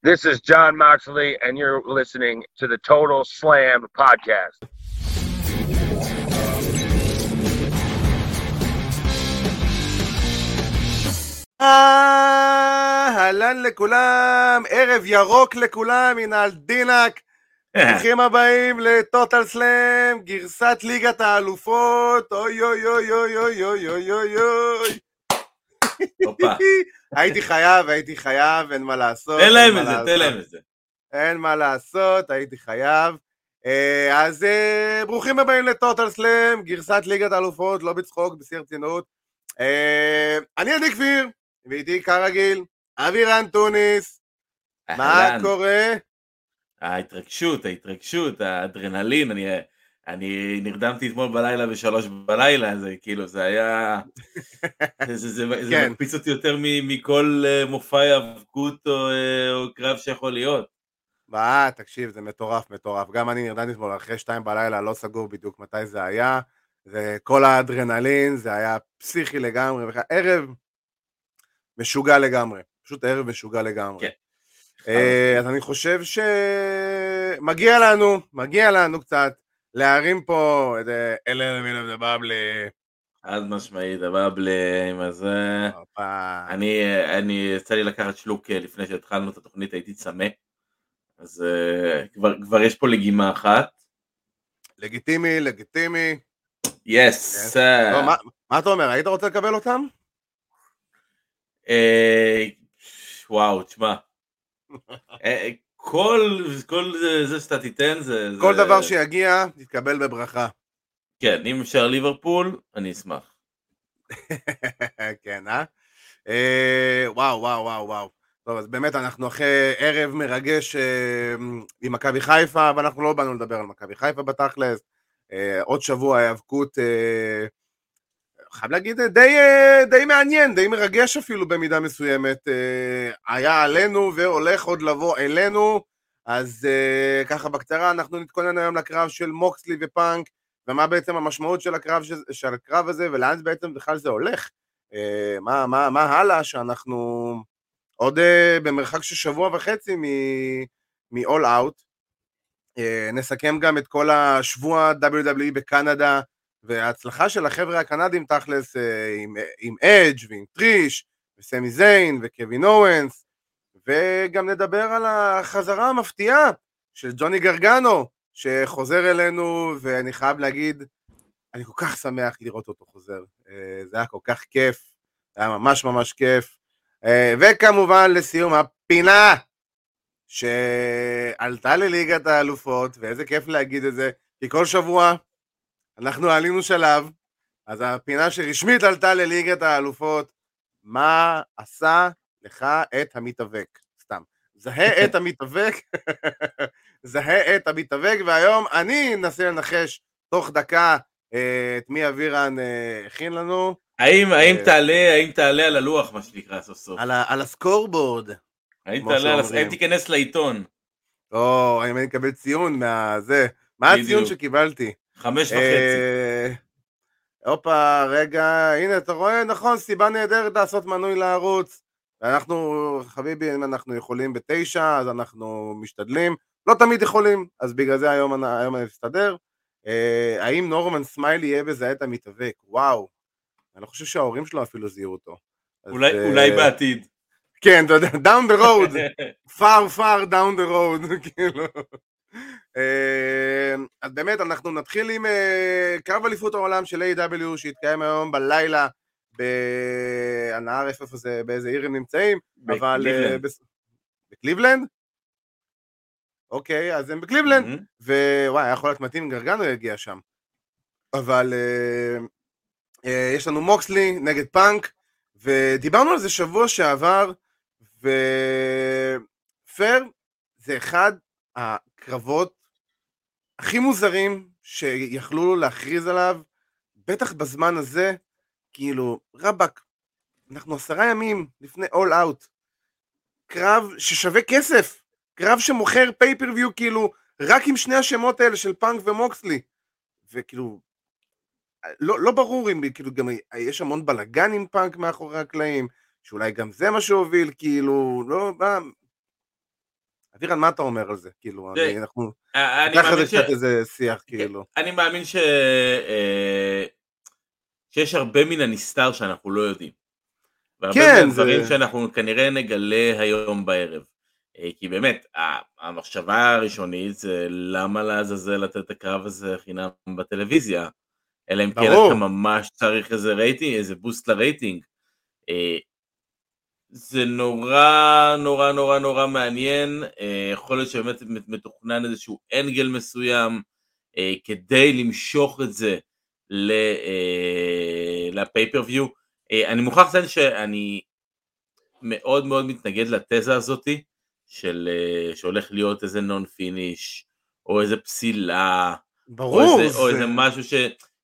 This is John Moxley, and you're listening to the Total Slam podcast. אהלן לכולם, ערב ירוק לכולם, הנה על דינק. ברוכים הבאים לטוטל סלאם, גרסת ליגת האלופות, אוי אוי אוי אוי אוי אוי אוי אוי אוי. הייתי חייב, הייתי חייב, אין מה לעשות. תן להם את זה, תן להם את זה. אין מה לעשות, הייתי חייב. אה, אז אה, ברוכים הבאים לטוטל סלאם, גרסת ליגת האלופות, לא בצחוק, בשיא הרצינות. אה, אני עדי כפיר, ואיתי כרגיל, אבירן טוניס. מה קורה? ההתרגשות, ההתרגשות, האדרנלין, אני, אני נרדמתי אתמול בלילה בשלוש בלילה, זה כאילו, זה היה... זה, זה, זה, כן. זה מקפיץ אותי יותר מכל מופע היאבקות או, או קרב שיכול להיות. מה, תקשיב, זה מטורף, מטורף. גם אני נרדמתי אתמול אחרי שתיים בלילה, לא סגור בדיוק מתי זה היה. זה כל האדרנלין, זה היה פסיכי לגמרי. ערב משוגע לגמרי. פשוט ערב משוגע לגמרי. כן. אז אני חושב שמגיע לנו, מגיע לנו קצת להרים פה את אלה man of the bubbly. חד משמעית, ה bubbly עם הזה. אני, אני, יצא לי לקחת שלוק לפני שהתחלנו את התוכנית, הייתי צמא. אז כבר, כבר יש פה לגימה אחת. לגיטימי, לגיטימי. Yes. כן. לא, מה, מה אתה אומר, היית רוצה לקבל אותם? אה, וואו, תשמע. כל, כל זה, זה שאתה תיתן זה... כל זה... דבר שיגיע, תתקבל בברכה. כן, אם אפשר ליברפול, אני אשמח. כן, אה? אה? וואו, וואו, וואו, וואו. טוב, אז באמת אנחנו אחרי ערב מרגש אה, עם מכבי חיפה, אבל אנחנו לא באנו לדבר על מכבי חיפה בתכלס. אה, עוד שבוע היאבקות אה, חייב להגיד, די, די מעניין, די מרגש אפילו במידה מסוימת. אה, היה עלינו והולך עוד לבוא אלינו, אז אה, ככה בקצרה אנחנו נתכונן היום לקרב של מוקסלי ופאנק, ומה בעצם המשמעות של הקרב, של הקרב הזה, ולאן בעצם בכלל זה הולך. אה, מה, מה, מה הלאה שאנחנו עוד במרחק של שבוע וחצי מ-all out. נסכם גם את כל השבוע WWE בקנדה, וההצלחה של החבר'ה הקנדים תכלס אה, עם, עם אדג' ועם טריש וסמי זיין וקווין אורנס וגם נדבר על החזרה המפתיעה של ג'וני גרגנו שחוזר אלינו ואני חייב להגיד אני כל כך שמח לראות אותו חוזר. אה, זה היה כל כך כיף זה היה ממש ממש כיף. אה, וכמובן לסיום הפינה שעלתה לליגת האלופות ואיזה כיף להגיד את זה כי כל שבוע אנחנו עלינו שלב, אז הפינה שרשמית עלתה לליגת האלופות, מה עשה לך את המתאבק? סתם. זהה את המתאבק, זהה את המתאבק, והיום אני אנסה לנחש תוך דקה אה, את מי אבירן אה, הכין לנו. האם, האם, אה, תעלה, האם תעלה על הלוח, מה שנקרא, סוף סוף? על, על הסקורבורד. האם תעלה על, האם תיכנס לעיתון? או, האם אני אקבל ציון מהזה. מה הציון שקיבלתי? חמש וחצי. אה, הופה, רגע, הנה, אתה רואה, נכון, סיבה נהדרת לעשות מנוי לערוץ. אנחנו, חביבי, אם אנחנו יכולים בתשע, אז אנחנו משתדלים. לא תמיד יכולים, אז בגלל זה היום, היום אני אסתדר. אה, האם נורמן סמיילי יהיה בזה את המתאבק? וואו. אני חושב שההורים שלו אפילו זיהו אותו. אולי, אז, אולי uh, בעתיד. כן, אתה יודע, down the road, far far down the road, כאילו. אמ, אז באמת אנחנו נתחיל עם אה, קרב אליפות העולם של AEW שהתקיים היום בלילה עارף איפה זה, באיזה עיר הם נמצאים, אבל... אה, בקליבלנד? אוקיי, אז הם בקליבלנד, ווואי, היה יכול להיות מתאים גרגנו יגיע שם. אבל אה, יש לנו מוקסלי נגד פאנק, ודיברנו על זה שבוע שעבר, ופייר זה אחד הקרבות הכי מוזרים שיכלו להכריז עליו, בטח בזמן הזה, כאילו, רבאק, אנחנו עשרה ימים לפני All Out. קרב ששווה כסף, קרב שמוכר pay-per-view כאילו רק עם שני השמות האלה של פאנק ומוקסלי. וכאילו, לא, לא ברור אם כאילו גם יש המון בלאגן עם פאנק מאחורי הקלעים, שאולי גם זה מה שהוביל, כאילו, לא, אבירן, מה אתה אומר על זה? כאילו, זה- אני- אנחנו... אני ניקח מאמין לזה ש... קצת איזה שיח, כאילו. אני מאמין ש... אה, שיש הרבה מן הנסתר שאנחנו לא יודעים. והרבה כן, מן הדברים זה- שאנחנו כנראה נגלה היום בערב. אה, כי באמת, המחשבה הראשונית זה למה לעזאזל לתת את הקרב הזה חינם בטלוויזיה, אלא אם כן. אתה ממש צריך איזה רייטינג, איזה בוסט לרייטינג. זה נורא נורא נורא נורא מעניין, אה, יכול להיות שבאמת מתוכנן איזשהו angle מסוים אה, כדי למשוך את זה ל pay-per-view. אה, אני מוכרח לציין שאני מאוד מאוד מתנגד לתזה הזאתי של שהולך להיות איזה non finish או איזה פסילה ברור, או איזה, או זה- איזה משהו ש...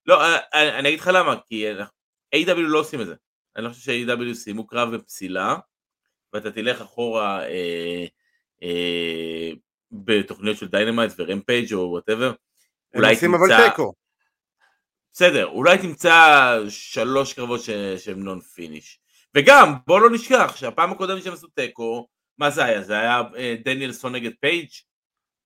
לא, אה, אני אגיד לך למה, כי אנחנו- AEW לא עושים את זה. אני לא חושב ש-AEW סיימו קרב בפסילה, ואתה תלך אחורה אה, אה, בתוכניות של Dynamite ו Rampage או whatever. הם עושים אבל תיקו. בסדר, אולי תמצא שלוש קרבות ש... שהם non finish. וגם, בוא לא נשכח שהפעם הקודמת שהם עשו תיקו, מה זה היה? זה היה אה, דניאלסון נגד פייג'?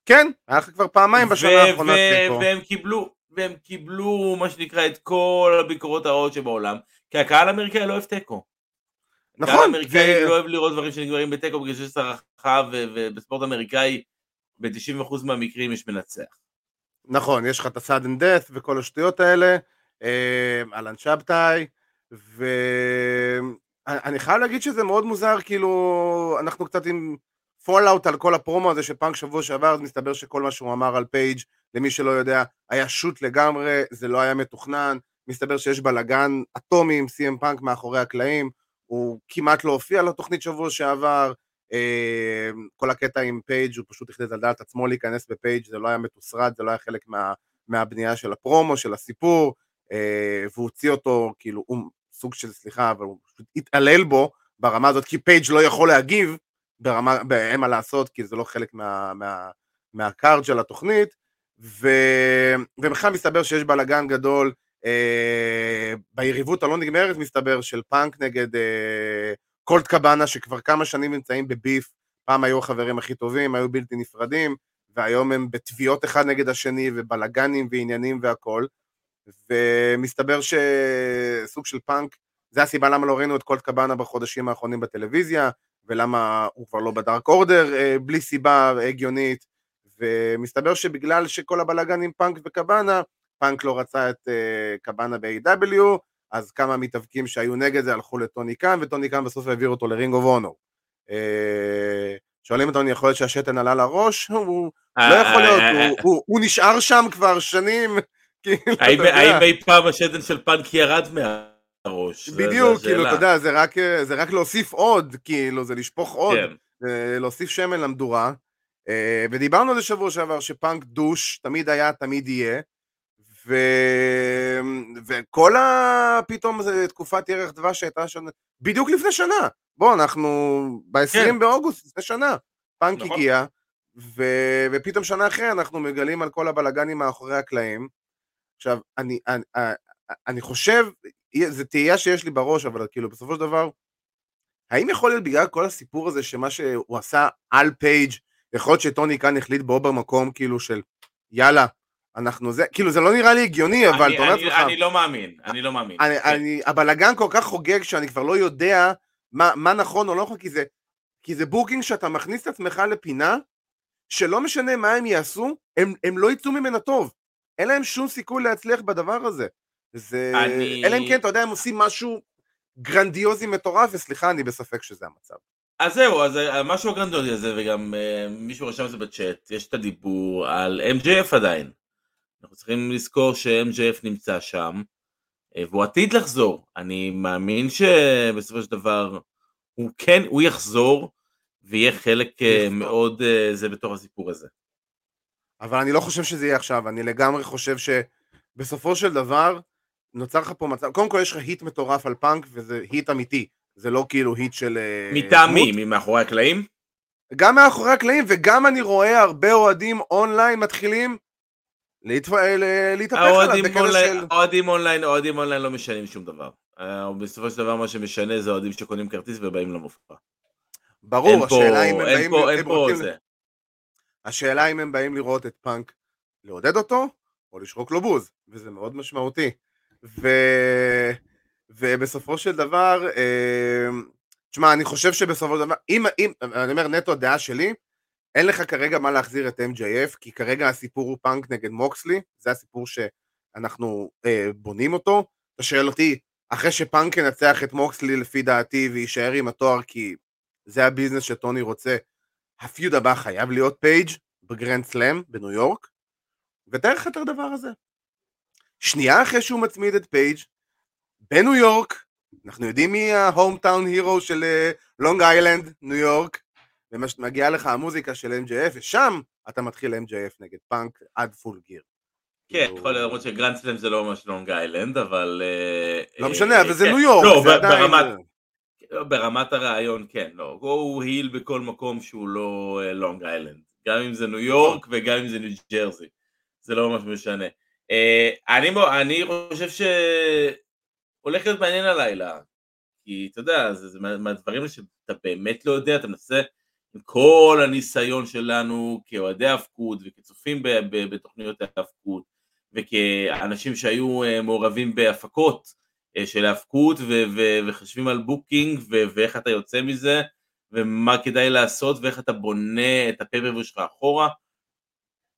כן, היה לך כבר פעמיים בשנה האחרונה ו-. והם קיבלו, והם קיבלו מה שנקרא את כל הביקורות הרעות שבעולם, כי הקהל האמריקאי לא אוהב תיקו. הקהל נכון, האמריקאי ו- לא אוהב לראות דברים שנגמרים בתיקו בגלל שיש הערכה ו- ובספורט אמריקאי ב-90% מהמקרים יש מנצח. נכון, יש לך את ה-sudden death וכל השטויות האלה, אה, אהלן שבתאי, ואני חייב להגיד שזה מאוד מוזר, כאילו, אנחנו קצת עם fallout על כל הפרומו הזה של פאנק שבוע שעבר, אז מסתבר שכל מה שהוא אמר על פייג', למי שלא יודע, היה shoot לגמרי, זה לא היה מתוכנן, מסתבר שיש בלאגן אטומי עם CM פאנק מאחורי הקלעים, הוא כמעט לא הופיע לתוכנית שבוע שעבר, אה, כל הקטע עם פייג' הוא פשוט החליט על דעת עצמו להיכנס בפייג', זה לא היה מתוסרט, זה לא היה חלק מה, מהבנייה של הפרומו, של הסיפור, אה, והוא הוציא אותו, כאילו, הוא סוג של, סליחה, אבל הוא פשוט התעלל בו ברמה הזאת, כי פייג' לא יכול להגיב ברמה, אין מה לעשות, כי זה לא חלק מה, מה, מה card של התוכנית, ו... ובכלל מסתבר שיש בלאגן גדול, אה, ביריבות הלא נגמרת מסתבר של פאנק נגד אה, קולט קבאנה, שכבר כמה שנים נמצאים ב beef, פעם היו החברים הכי טובים, היו בלתי נפרדים, והיום הם בתביעות אחד נגד השני, ובלאגנים ועניינים והכל, ומסתבר שסוג של פאנק, זה הסיבה למה לא ראינו את קולט קבאנה בחודשים האחרונים בטלוויזיה, ולמה הוא כבר לא ב Dark Order אה, בלי סיבה הגיונית, ומסתבר שבגלל שכל הבלאגן עם פאנק וקבאנה, פאנק לא רצה את uh, קבאנה ב-AEW, אז כמה מתאבקים שהיו נגד זה הלכו לטוני קאן, וטוני קאן בסוף העביר אותו ל Ring of Honor. שואלים אותנו, יכול להיות שהשתן עלה לראש? הוא לא יכול להיות, הוא- הוא- נשאר שם כבר שנים, כאילו, האם אי פעם השתן של פאנק ירד מהראש? בדיוק, כאילו. אתה יודע, זה רק, להוסיף עוד, כאילו, זה לשפוך עוד, כן. אה, להוסיף שמן למדורה. אה, ודיברנו על זה שבוע שעבר, שפאנק דוש תמיד היה, תמיד יהיה. ו... וכל ה... פתאום זה תקופת ירח דבש שהייתה שנה, בדיוק לפני שנה. בוא, אנחנו ב-20 כן. באוגוסט, לפני שנה. פאנק נכון. הגיע, ו... ופתאום שנה אחרי אנחנו מגלים על כל הבלגנים מאחורי הקלעים. עכשיו, אני, אני, אני חושב, זו תהייה שיש לי בראש, אבל כאילו בסופו של דבר, האם יכול להיות בגלל כל הסיפור הזה שמה שהוא עשה על פייג', יכול להיות שטוני קאן החליט בו במקום כאילו של יאללה, אנחנו זה, כאילו זה לא נראה לי הגיוני, אבל אתה אומר לעצמך, אני לא מאמין, אני לא מאמין. אני, אני, הבלגן כל כך חוגג שאני כבר לא יודע מה, מה נכון או לא נכון, כי זה, כי זה booking שאתה מכניס את עצמך לפינה, שלא משנה מה הם יעשו, הם, הם לא יצאו ממנה טוב. אין להם שום סיכוי להצליח בדבר הזה. זה... אני- אלא אם כן, אתה יודע, הם עושים משהו גרנדיוזי מטורף, וסליחה, אני בספק שזה המצב. אז זהו, אז המשהו הגרנדיוזי הזה, וגם אה, מישהו רשם את זה בצ'אט, יש את הדיבור על MJF עדיין. אנחנו צריכים לזכור ש-MJF נמצא שם, אה, והוא עתיד לחזור. אני מאמין שבסופו של דבר הוא כן, הוא יחזור, ויהיה חלק אה. מאוד אה, זה בתוך הסיפור הזה. אבל אני לא חושב שזה יהיה עכשיו, אני לגמרי חושב שבסופו של דבר נוצר לך פה מצב, קודם כל יש לך היט מטורף על פאנק וזה היט אמיתי, זה לא כאילו היט של... אה, מטעם דמות. מי? ממאחורי הקלעים? גם מאחורי הקלעים וגם אני רואה הרבה אוהדים אונליין מתחילים להתהפך עליו האוהדים בקטע של... אוהדים אונליין, אוהדים אונליין לא משנים שום דבר. אה, בסופו של דבר מה שמשנה זה אוהדים שקונים כרטיס ובאים למופע. ברור, השאלה אם הם באים... אין פה זה. השאלה אם הם באים לראות את פאנק לעודד אותו, או לשרוק לו בוז, וזה מאוד משמעותי. ו... ובסופו של דבר, אה, תשמע, אני חושב שבסופו של דבר, אם, אם, אני אומר נטו הדעה שלי, אין לך כרגע מה להחזיר את MJF, כי כרגע הסיפור הוא פאנק נגד מוקסלי, זה הסיפור שאנחנו אה, בונים אותו. אתה שואל אותי, אחרי שפאנק ינצח את מוקסלי לפי דעתי ויישאר עם התואר כי זה הביזנס שטוני רוצה, ה feud הבא חייב להיות פייג' ב Grand Slam בניו יורק, ותאר לך את הדבר הזה. שנייה אחרי שהוא מצמיד את פייג' בניו יורק, אנחנו יודעים מי ה hometown hero של לונג איילנד, ניו יורק, ומגיעה לך המוזיקה של MJF, ושם אתה מתחיל MJF נגד פאנק עד Full Gear. כן, כאילו- יכול להיות למרות ש Grand Slam זה לא ממש לונג איילנד, אבל... אה, לא משנה, אבל זה כן. ניו יורק, לא, ברמת... לא, ברמת הרעיון כן, לא, הוא heel בכל מקום שהוא לא לונג uh, איילנד, גם אם זה ניו יורק נכון. וגם אם זה ניו ג'רזי, זה לא ממש משנה. אני, אני חושב שהולך להיות מעניין הלילה, כי אתה יודע, זה, זה מהדברים שאתה באמת לא יודע, אתה מנסה עם כל הניסיון שלנו כאוהדי האבקות וכצופים בתוכניות האבקות וכאנשים שהיו אה, מעורבים בהפקות אה, של האבקות וחושבים על booking ואיך אתה יוצא מזה ומה כדאי לעשות ואיך אתה בונה את ה pay-per-view שלך אחורה.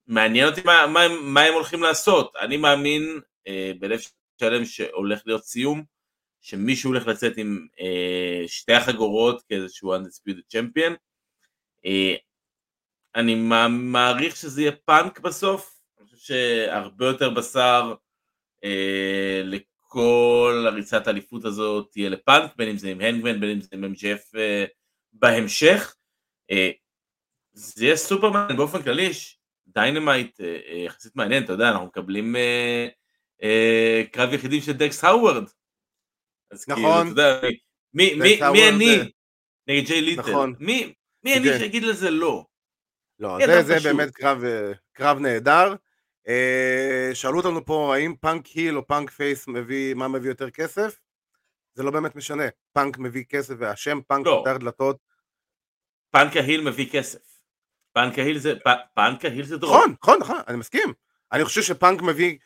מעניין אותי מה, מה, מה הם הולכים לעשות. אני מאמין אה, בלב שלם שהולך להיות סיום, שמישהו הולך לצאת עם אה, שתי החגורות כאיזשהו undisputed champion. אה, אני מעריך שזה יהיה פאנק בסוף, אני חושב שהרבה יותר בשר אה, כל הריצת האליפות הזאת תהיה לפאנק, בין אם זה עם הנגמן, בין אם זה עם MJF אה, בהמשך. אה, זה יהיה סופרמן באופן כללי, Dynamite אה, יחסית מעניין, אתה יודע, אנחנו מקבלים קרב יחידים של דקס הארווד. כאילו, נכון. כאילו, אתה יודע, מי, מי, מי אני נגד ג'יי לית'ל? נכון. מי, מי אני שיגיד לזה לא? לא, זה, זה באמת קרב, קרב נהדר. אה, שאלו אותנו פה האם פאנק heel או פאנק face מביא, מה מביא יותר כסף? זה לא באמת משנה, פאנק מביא כסף והשם פאנק לא. פותח דלתות. פאנק ה heel מביא כסף. פאנק ה heel זה, פאנק ה heel זה draw. נכון, נכון, נכון, אני מסכים. אני חושב שפאנק מביא,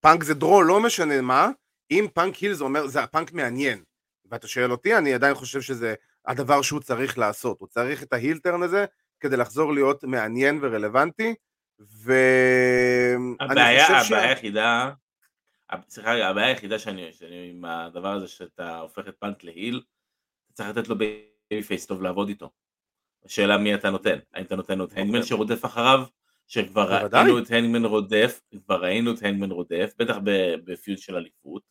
פאנק זה draw, לא משנה מה, אם פאנק heel זה אומר, זה הפאנק מעניין. ואתה שואל אותי, אני עדיין חושב שזה הדבר שהוא צריך לעשות. הוא צריך את ה heel turn הזה כדי לחזור להיות מעניין ורלוונטי. והבעיה הבעיה ש... היחידה, סליחה רגע, הבעיה היחידה שאני, שאני עם הדבר הזה שאתה הופך את פאנק ל heel, אתה צריך לתת לו babyface טוב לעבוד איתו. השאלה מי אתה נותן, האם אתה נותן לו את הנגמן אוקיי. שרודף אחריו, שכבר ראינו את הנגמן רודף, כבר ראינו את הנגמן רודף, בטח ב feud של אליפות.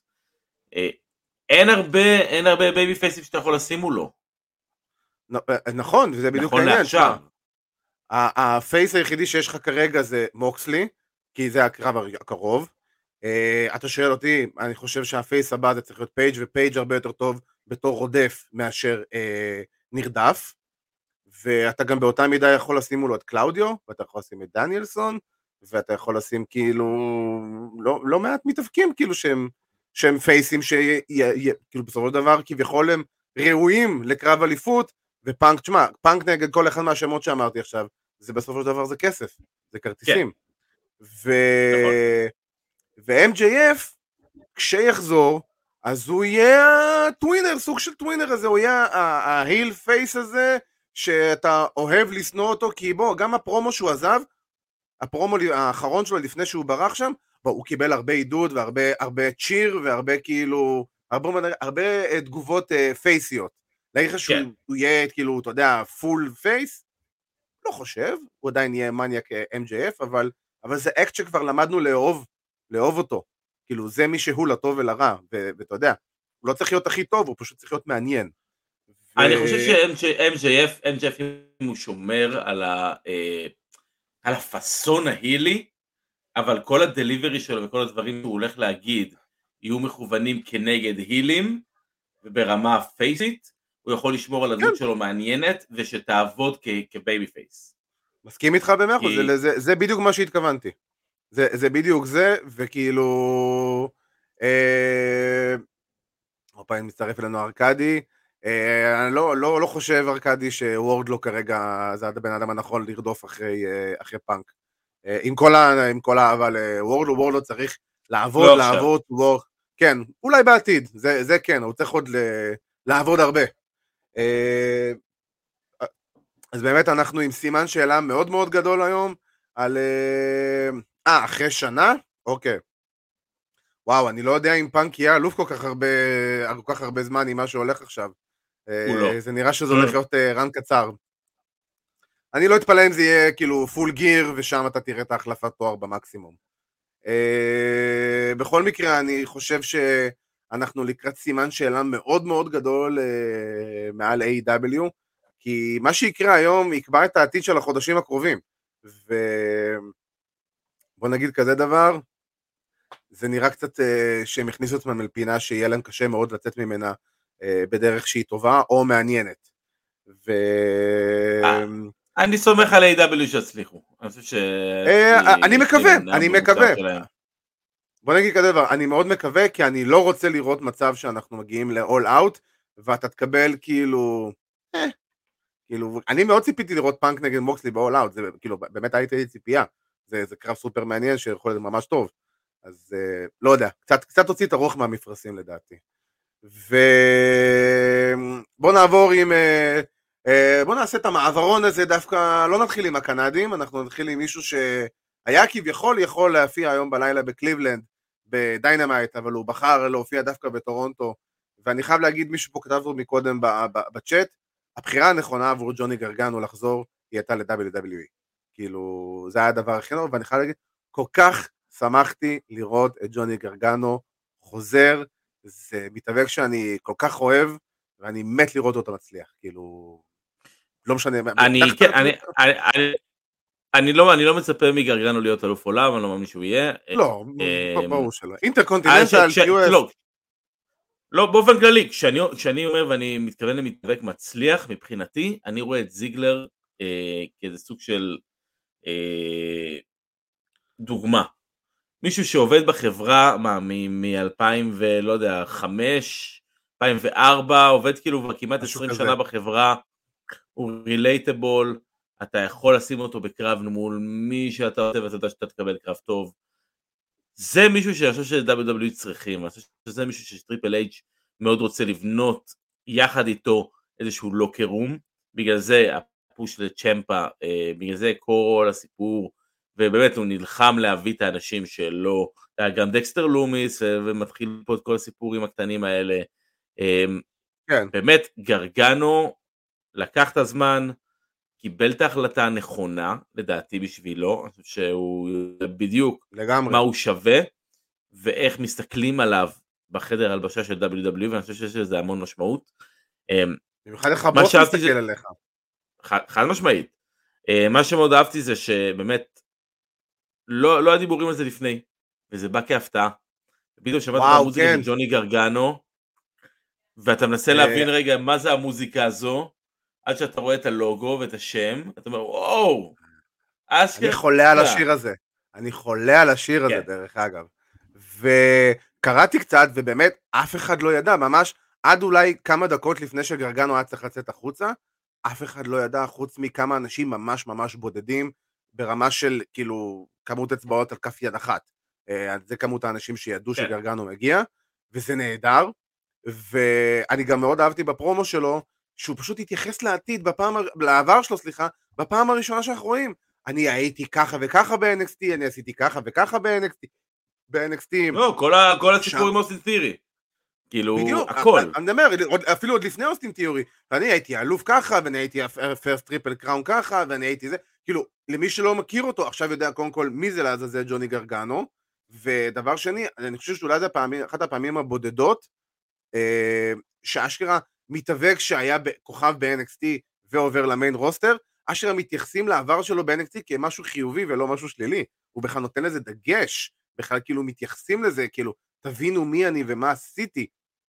אה, אין הרבה, אין הרבה בייבי פייסים שאתה יכול לשים מולו. אה, נכון, וזה בדיוק העניין. נכון לעכשיו. ה face היחידי שיש לך כרגע זה מוקסלי, כי זה הקרב הקרוב. אה, אתה שואל אותי, אני חושב שה face הבא זה צריך להיות פייג' ופייג' הרבה יותר טוב בתור רודף מאשר uh, נרדף. ואתה גם באותה מידה יכול לשים מולו את קלאודיו, ואתה יכול לשים את דניאלסון, ואתה יכול לשים כאילו לא, לא מעט מתאבקים כאילו שהם, שהם פייסים שכאילו בסופו של דבר כביכול הם ראויים לקרב אליפות, ופאנק, תשמע, פאנק נגד כל אחד מהשמות שאמרתי עכשיו, זה בסופו של דבר זה כסף, זה כרטיסים. כן. ו... ו-MJF, כשיחזור, אז הוא יהיה ה tweener, סוג של tweener הזה, הוא יהיה ה heel face הזה, שאתה אוהב לשנוא אותו, כי בוא, גם הפרומו שהוא עזב, הפרומו האחרון שלו לפני שהוא ברח שם, בוא, הוא קיבל הרבה עידוד והרבה cheer והרבה כאילו, הרבה, הרבה תגובות אה, פייסיות. להגיד לך שהוא כן. יהיה כאילו, אתה יודע, full face? לא חושב, הוא עדיין יהיה מניאק אה, MJF, אבל, אבל זה אקט שכבר למדנו לאהוב, לאהוב אותו. כאילו, זה מי שהוא לטוב ולרע, ואתה יודע, הוא לא צריך להיות הכי טוב, הוא פשוט צריך להיות מעניין. אני חושב ש-MJF, MJF אם הוא שומר על, ה, אה, על הפאסון ההילי, אבל כל הדליברי שלו וכל הדברים שהוא הולך להגיד יהיו מכוונים כנגד הילים וברמה פייסית, הוא יכול לשמור על הדמות כן. שלו מעניינת ושתעבוד כ babyface. מסכים איתך במאה אחוז, כי... זה, זה, זה בדיוק מה שהתכוונתי. זה, זה בדיוק זה, וכאילו... אה, עוד פעם מצטרף אלינו ארכדי. אני לא, לא, לא חושב, ארכדי, שוורדלו כרגע זה הבן אדם הנכון לרדוף אחרי, אחרי פאנק. עם כל, ה, עם כל האהבה לוורדלו, וורדלו לא צריך לעבוד, לא לעבוד, וורדלו, כן, אולי בעתיד, זה, זה כן, הוא צריך עוד ל, לעבוד הרבה. אז באמת אנחנו עם סימן שאלה מאוד מאוד גדול היום על... אה, אה, אחרי שנה? אוקיי. וואו, אני לא יודע אם פאנק יהיה אלוף כל כך הרבה, כל כך הרבה זמן עם מה שהולך עכשיו. לא. אה, זה נראה שזה הולך להיות רן אה, קצר. אני לא אתפלא אם זה יהיה כאילו פול גיר, ושם אתה תראה את ההחלפת תואר במקסימום. בכל מקרה, אני חושב שאנחנו לקראת סימן שאלה מאוד מאוד גדול מעל A.W. כי מה שיקרה היום יקבע את העתיד של החודשים הקרובים. ובוא נגיד כזה דבר, זה נראה קצת אה, שהם הכניסו עצמם אל פינה שיהיה להם קשה מאוד לצאת ממנה אה, בדרך שהיא טובה או מעניינת. ו... אני סומך על A.W. שיצליחו. אני מקווה, אני מקווה. בוא נגיד כזה דבר, אני מאוד מקווה כי אני לא רוצה לראות מצב שאנחנו מגיעים ל-all out ואתה תקבל כאילו, כאילו, אני מאוד ציפיתי לראות פאנק נגד מוקסלי ב-all out, זה כאילו, באמת הייתי לי ציפייה, זה, זה קרב סופר מעניין שיכול להיות ממש טוב, אז uh, לא יודע, קצת, קצת הוציא את הרוח מהמפרשים לדעתי. ובוא נעבור עם, uh, uh, בוא נעשה את המעברון הזה דווקא, לא נתחיל עם הקנדים, אנחנו נתחיל עם מישהו שהיה כביכול יכול להופיע היום בלילה בקליבלנד, ב Dynamite, אבל הוא בחר להופיע דווקא בטורונטו, ואני חייב להגיד, מישהו פה כתב מקודם בצ'אט, הבחירה הנכונה עבור ג'וני גרגנו לחזור היא הייתה ל-WWE. כאילו, זה היה הדבר הכי נורא, ואני חייב להגיד, כל כך שמחתי לראות את ג'וני גרגנו חוזר, זה מתאבק שאני כל כך אוהב, ואני מת לראות אותו מצליח, כאילו, לא משנה. אני, כן, אני, אני, אני, לא, אני לא מצפה מגרגנו להיות אלוף עולם, אני לא מאמין שהוא יהיה. לא, אמ, ברור שלא. אינטרקונטיננטל, לא, לא, באופן כללי, כשאני, כשאני אומר ואני מתכוון למתאבק מצליח, מבחינתי, אני רואה את זיגלר אה, כאיזה סוג של אה, דוגמה. מישהו שעובד בחברה, מה, מ-2000 ולא יודע, 5, 2004, עובד כאילו כבר כמעט 20 כזה. שנה בחברה, הוא relatable, אתה יכול לשים אותו בקרב מול מי שאתה רוצה ואתה יודע שאתה תקבל קרב טוב. זה מישהו שאני חושב ש-WWE צריכים, אני חושב שזה מישהו שטריפל אייג' מאוד רוצה לבנות יחד איתו איזשהו locker room, בגלל זה ה push לצ'מפה, אה, בגלל זה כל הסיפור, ובאמת הוא נלחם להביא את האנשים שלו, גם דקסטר לומיס, ומתחיל פה את כל הסיפורים הקטנים האלה. אה, כן. באמת, גרגנו לקח את הזמן, קיבל את ההחלטה הנכונה, לדעתי בשבילו, אני חושב שהוא בדיוק לגמרי. מה הוא שווה, ואיך מסתכלים עליו בחדר הלבשה של WWE, ואני חושב שיש לזה המון משמעות. אמ, במיוחד איך הבוס מסתכל זה... עליך. חד, חד משמעית. אמ, מה שמאוד אהבתי זה שבאמת, לא, לא הדיבורים על זה לפני, וזה בא כהפתעה. פתאום שמעת את המוזיקה כן. של ג'וני גרגנו, ואתה מנסה אה, להבין רגע מה זה המוזיקה הזו, עד שאתה רואה את הלוגו ואת השם, אתה אומר וואו, אשכרה. אני חולה על השיר הזה, אני חולה על השיר הזה כן. דרך אגב. וקראתי קצת ובאמת אף אחד לא ידע, ממש עד אולי כמה דקות לפני שגרגנו היה צריך לצאת החוצה, אף אחד לא ידע חוץ מכמה אנשים ממש ממש בודדים, ברמה של כאילו כמות אצבעות על כף יד אחת. אה, זה כמות האנשים שידעו כן. שגרגנו מגיע, וזה נהדר. ואני גם מאוד אהבתי בפרומו שלו, שהוא פשוט התייחס לעתיד, בפעם, לעבר שלו, סליחה, בפעם הראשונה שאנחנו רואים. אני הייתי ככה וככה ב-NXT, אני עשיתי ככה וככה ב-NXT. ב-NXT. לא, כל, ה, כל הסיפור עם אוסטין תיאורי. כאילו, בדיוק, הכל. אני מדבר, אפילו עוד לפני אוסטין תיאורי. ואני הייתי אלוף ככה, ואני הייתי first triple crown ככה, ואני הייתי זה. כאילו, למי שלא מכיר אותו, עכשיו יודע קודם כל מי זה לעזאזל ג'וני גרגנו. ודבר שני, אני חושב שאולי זה אחת הפעמים הבודדות, אה, שאשכרה מתאבק שהיה כוכב ב-NXT ועובר ל main roster, אשכרה מתייחסים לעבר שלו ב-NXT כמשהו חיובי ולא משהו שלילי. הוא בכלל נותן לזה דגש, בכלל כאילו מתייחסים לזה, כאילו, תבינו מי אני ומה עשיתי.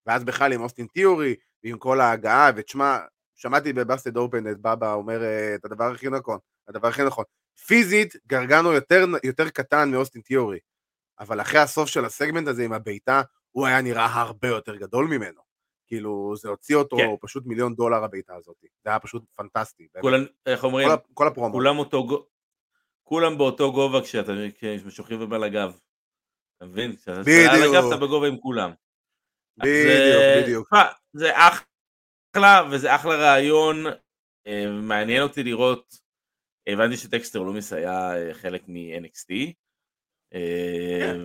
ואז בכלל עם אוסטין תיאורי, ועם כל ההגעה, ותשמע, שמעתי בבאסטד אופן את בבא אומר אה, את הדבר הכי נכון, הדבר הכי נכון. פיזית, גרגנו יותר, יותר קטן מאוסטין תיאורי, אבל אחרי הסוף של הסגמנט הזה עם הבעיטה, הוא היה נראה הרבה יותר גדול ממנו. כאילו, זה הוציא אותו כן. פשוט מיליון דולר הבעיטה הזאת. זה היה פשוט פנטסטי. כולם, איך אומרים? כל, כל הפרומו. כולם, אותו, כולם באותו גובה כשאתה משוחים ובא לגב. אתה מבין? כשאתה על הגב אתה בגובה עם כולם. בדיוק, בדיוק. זה אחלה, וזה אחלה רעיון. אה, מעניין אותי לראות, הבנתי שטקסטר לומיס היה אה, חלק מ-NXT. כן.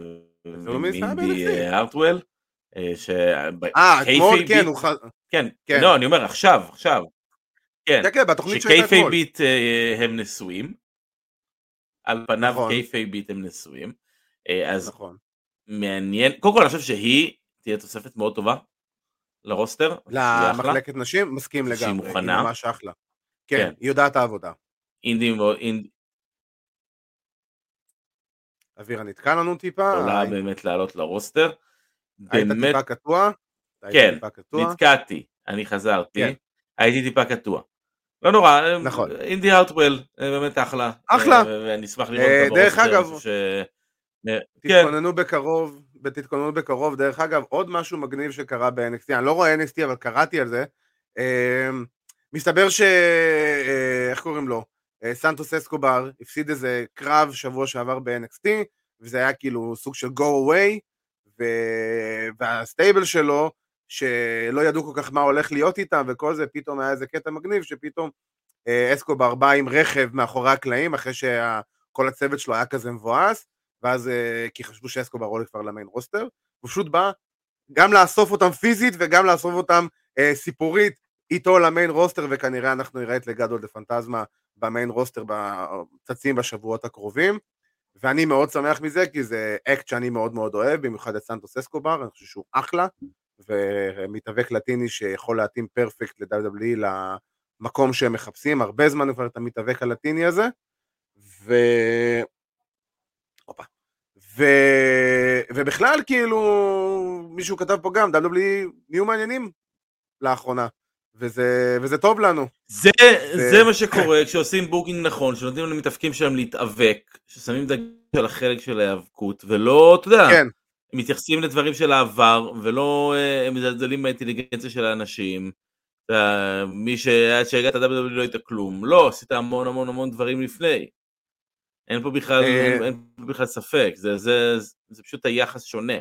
לומיס היה ב-NXT. ארטוול. אה, אתמול כן, הוא חזר. כן, כן, לא, אני אומר עכשיו, עכשיו. כן, כן, בתוכנית שהייתה אתמול. שקייפי ביט הם נשואים. על פניו נכון. קייפי ביט הם נשואים. אז נכון. מעניין, קודם כל אני חושב שהיא תהיה תוספת מאוד טובה לרוסטר. למחלקת נשים, מסכים לגמרי. שהיא מוכנה. היא ממש אחלה. כן, כן. היא יודעת העבודה. אינדי מאוד, אינד... אווירה נתקע לנו טיפה. יכולה באמת לעלות לרוסטר. היית באמת... טיפה קטוע? כן, נתקעתי, אני חזרתי, כן. הייתי טיפה קטוע. לא נורא, נכון. אינדי הארטוול, באמת אחלה. אחלה. ואני אשמח לראות את ב roster. דרך אגב, ש... כן. תתכוננו בקרוב, ותתכוננו בקרוב. דרך אגב, עוד משהו מגניב שקרה ב-NXT, אני לא רואה NXT אבל קראתי על זה. אמ, מסתבר ש... אה, איך קוראים לו? אה, סנטוס אסקובר הפסיד איזה קרב שבוע שעבר ב-NXT, וזה היה כאילו סוג של go away. וה stable שלו, שלא ידעו כל כך מה הולך להיות איתם וכל זה, פתאום היה איזה קטע מגניב, שפתאום אה, אסקובר בא עם רכב מאחורי הקלעים, אחרי שכל הצוות שלו היה כזה מבואס, ואז אה, כי חשבו שאסקובר עולה כבר ל main roster, הוא פשוט בא גם לאסוף אותם פיזית וגם לאסוף אותם אה, סיפורית איתו ל main roster, וכנראה אנחנו נראה את לגאדו דל פנטזמה ב main roster צצים בשבועות הקרובים, ואני מאוד שמח מזה, כי זה אקט שאני מאוד מאוד אוהב, במיוחד את סנטוס אסקובר, אני חושב שהוא אחלה, ומתאבק לטיני שיכול להתאים perfect ל-WWE למקום שהם מחפשים, הרבה זמן כבר את המתאבק הלטיני הזה, ו... הופה. ו... ובכלל כאילו מישהו כתב פה גם WWE נהיו מעניינים לאחרונה וזה, וזה טוב לנו. זה, ו... זה מה שקורה כשעושים booking נכון, שנותנים למתאבקים שלהם להתאבק, ששמים דגש על החלק של ההיאבקות, ולא, אתה יודע, כן. מתייחסים לדברים של העבר, ולא אה, הם מזלזלים באינטליגנציה של האנשים. מי שהגעת ל-WWE לא הייתה כלום, לא, עשית המון המון המון דברים לפני. אין פה בכלל, אין, אה, אין פה בכלל ספק, זה, זה, זה, זה פשוט היחס שונה.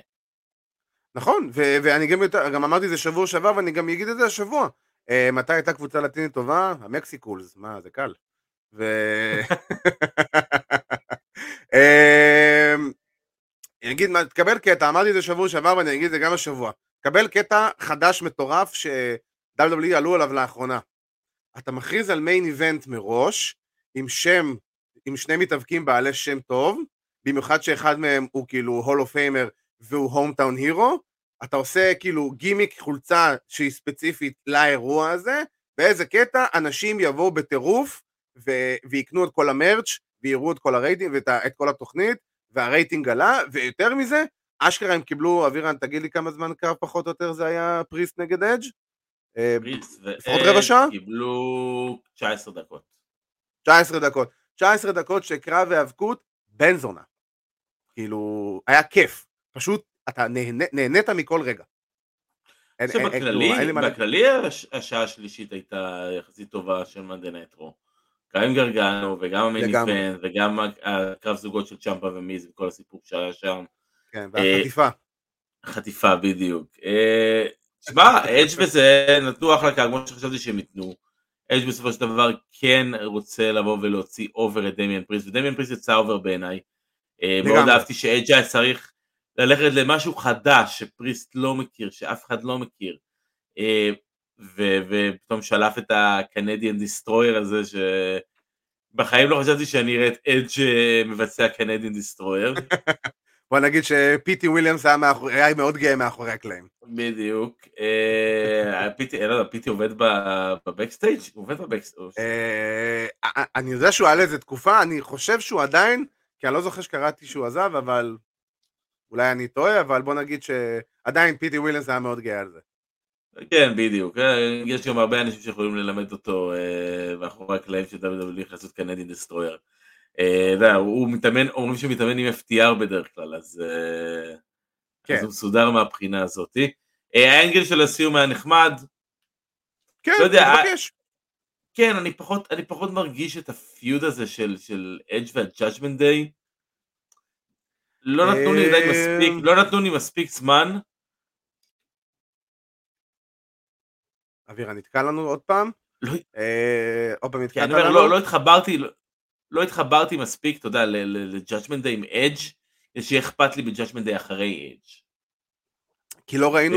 נכון, ואני גם, גם אמרתי את זה שבוע שעבר ואני גם אגיד את זה השבוע. Uh, מתי הייתה קבוצה לטינית טובה? המקסיקולס, מה, זה קל. ו... אמ, אני אגיד, תקבל קטע, אמרתי את זה שבוע שעבר ואני אגיד את זה גם השבוע. קבל קטע חדש מטורף ש-WWE עלו עליו לאחרונה. אתה מכריז על מיין איבנט מראש, עם שם עם שני מתאבקים בעלי שם טוב, במיוחד שאחד מהם הוא כאילו הולו פיימר והוא הומטאון הירו, אתה עושה כאילו גימיק חולצה שהיא ספציפית לאירוע הזה, באיזה קטע אנשים יבואו בטירוף ו- ויקנו את כל המרץ' ויראו את כל הרייטינג ואת כל התוכנית והרייטינג עלה, ויותר מזה, אשכרה הם קיבלו, אבירן תגיד לי כמה זמן קרב פחות או יותר זה היה פריסט נגד אדג'? אה, פריסט ואדג' קיבלו 19 דקות. 19 דקות. 19 דקות של קרב והיאבקות, בן זונה. כאילו, היה כיף. פשוט, אתה נהנה, נהנית מכל רגע. שבכללי, בכללי השעה השלישית הייתה יחסית טובה של Monday Night Raw. גם עם גרגנו וגם ה main event וגם הקרב זוגות של צ'מפה ומיז וכל הסיפור שהיה שם. כן, והחטיפה. חטיפה בדיוק. תשמע, אדג' וזה נתנו אחלה קרב, כמו שחשבתי שהם ייתנו. אדג' בסופו של דבר כן רוצה לבוא ולהוציא over את דמיאן פריסט, ודמיאן פריסט יצא over בעיניי. אה, מאוד אהבתי שאדג' היה צריך ללכת למשהו חדש שפריסט לא מכיר, שאף אחד לא מכיר. אה, ופתאום שלף את ה Canadian Destroyer הזה, שבחיים לא חשבתי שאני אראה את אדג' אה, מבצע Canadian Destroyer. בוא נגיד שפיטי וויליאמס היה, מאחור... היה מאוד גאה מאחורי הקלעים. בדיוק. אה, פיטי, לא יודע, פיטי עובד ב backstage? הוא עובד ב backstage. אני יודע שהוא היה לאיזה תקופה, אני חושב שהוא עדיין, כי אני לא זוכר שקראתי שהוא עזב, אבל אולי אני טועה, אבל בוא נגיד שעדיין פיטי וויליאמס היה מאוד גאה על זה. כן, בדיוק. אה, יש גם הרבה אנשים שיכולים ללמד אותו מאחורי הקלעים של WWE לעשות Canadian Destroyer. יודע, הוא מתאמן, אומרים שהוא מתאמן עם FTR בדרך כלל, אז, אה, כן. הוא מסודר מהבחינה הזאתי. ה angle של הסיום היה נחמד. כן, לא יודע, מתבקש. כן, אני פחות, אני מרגיש את ה feud הזה של, של אדג' וה Judgment Day. לא נתנו לי די מספיק, לא נתנו לי מספיק זמן. אבירה נתקע לנו עוד פעם? לא, אה, עוד פעם נתקעת לנו? לא, לא התחברתי, לא, לא התחברתי מספיק, אתה יודע, ל Judgment Day עם אדג', שיהיה אכפת לי ב Judgment Day אחרי אדג'. כי לא ראינו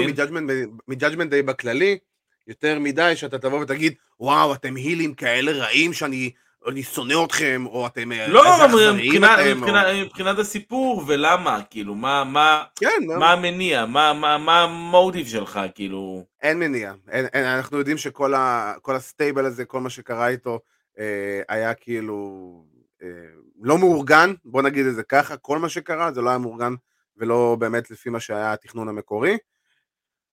מ Judgment Day בכללי יותר מדי שאתה תבוא ותגיד, וואו, אתם heel ים כאלה רעים שאני אני שונא אתכם, או אתם... אה, לא, מבחינת, מבחינת, או... מבחינת הסיפור, ולמה, כאילו, מה, מה, כן, מה המניע, מה, מה, מה המוטיב שלך, כאילו... אין מניע, אין, אין, אנחנו יודעים שכל ה, הסטייבל הזה, כל מה שקרה איתו, אה, היה כאילו אה, לא מאורגן, בוא נגיד את זה ככה, כל מה שקרה זה לא היה מאורגן ולא באמת לפי מה שהיה התכנון המקורי.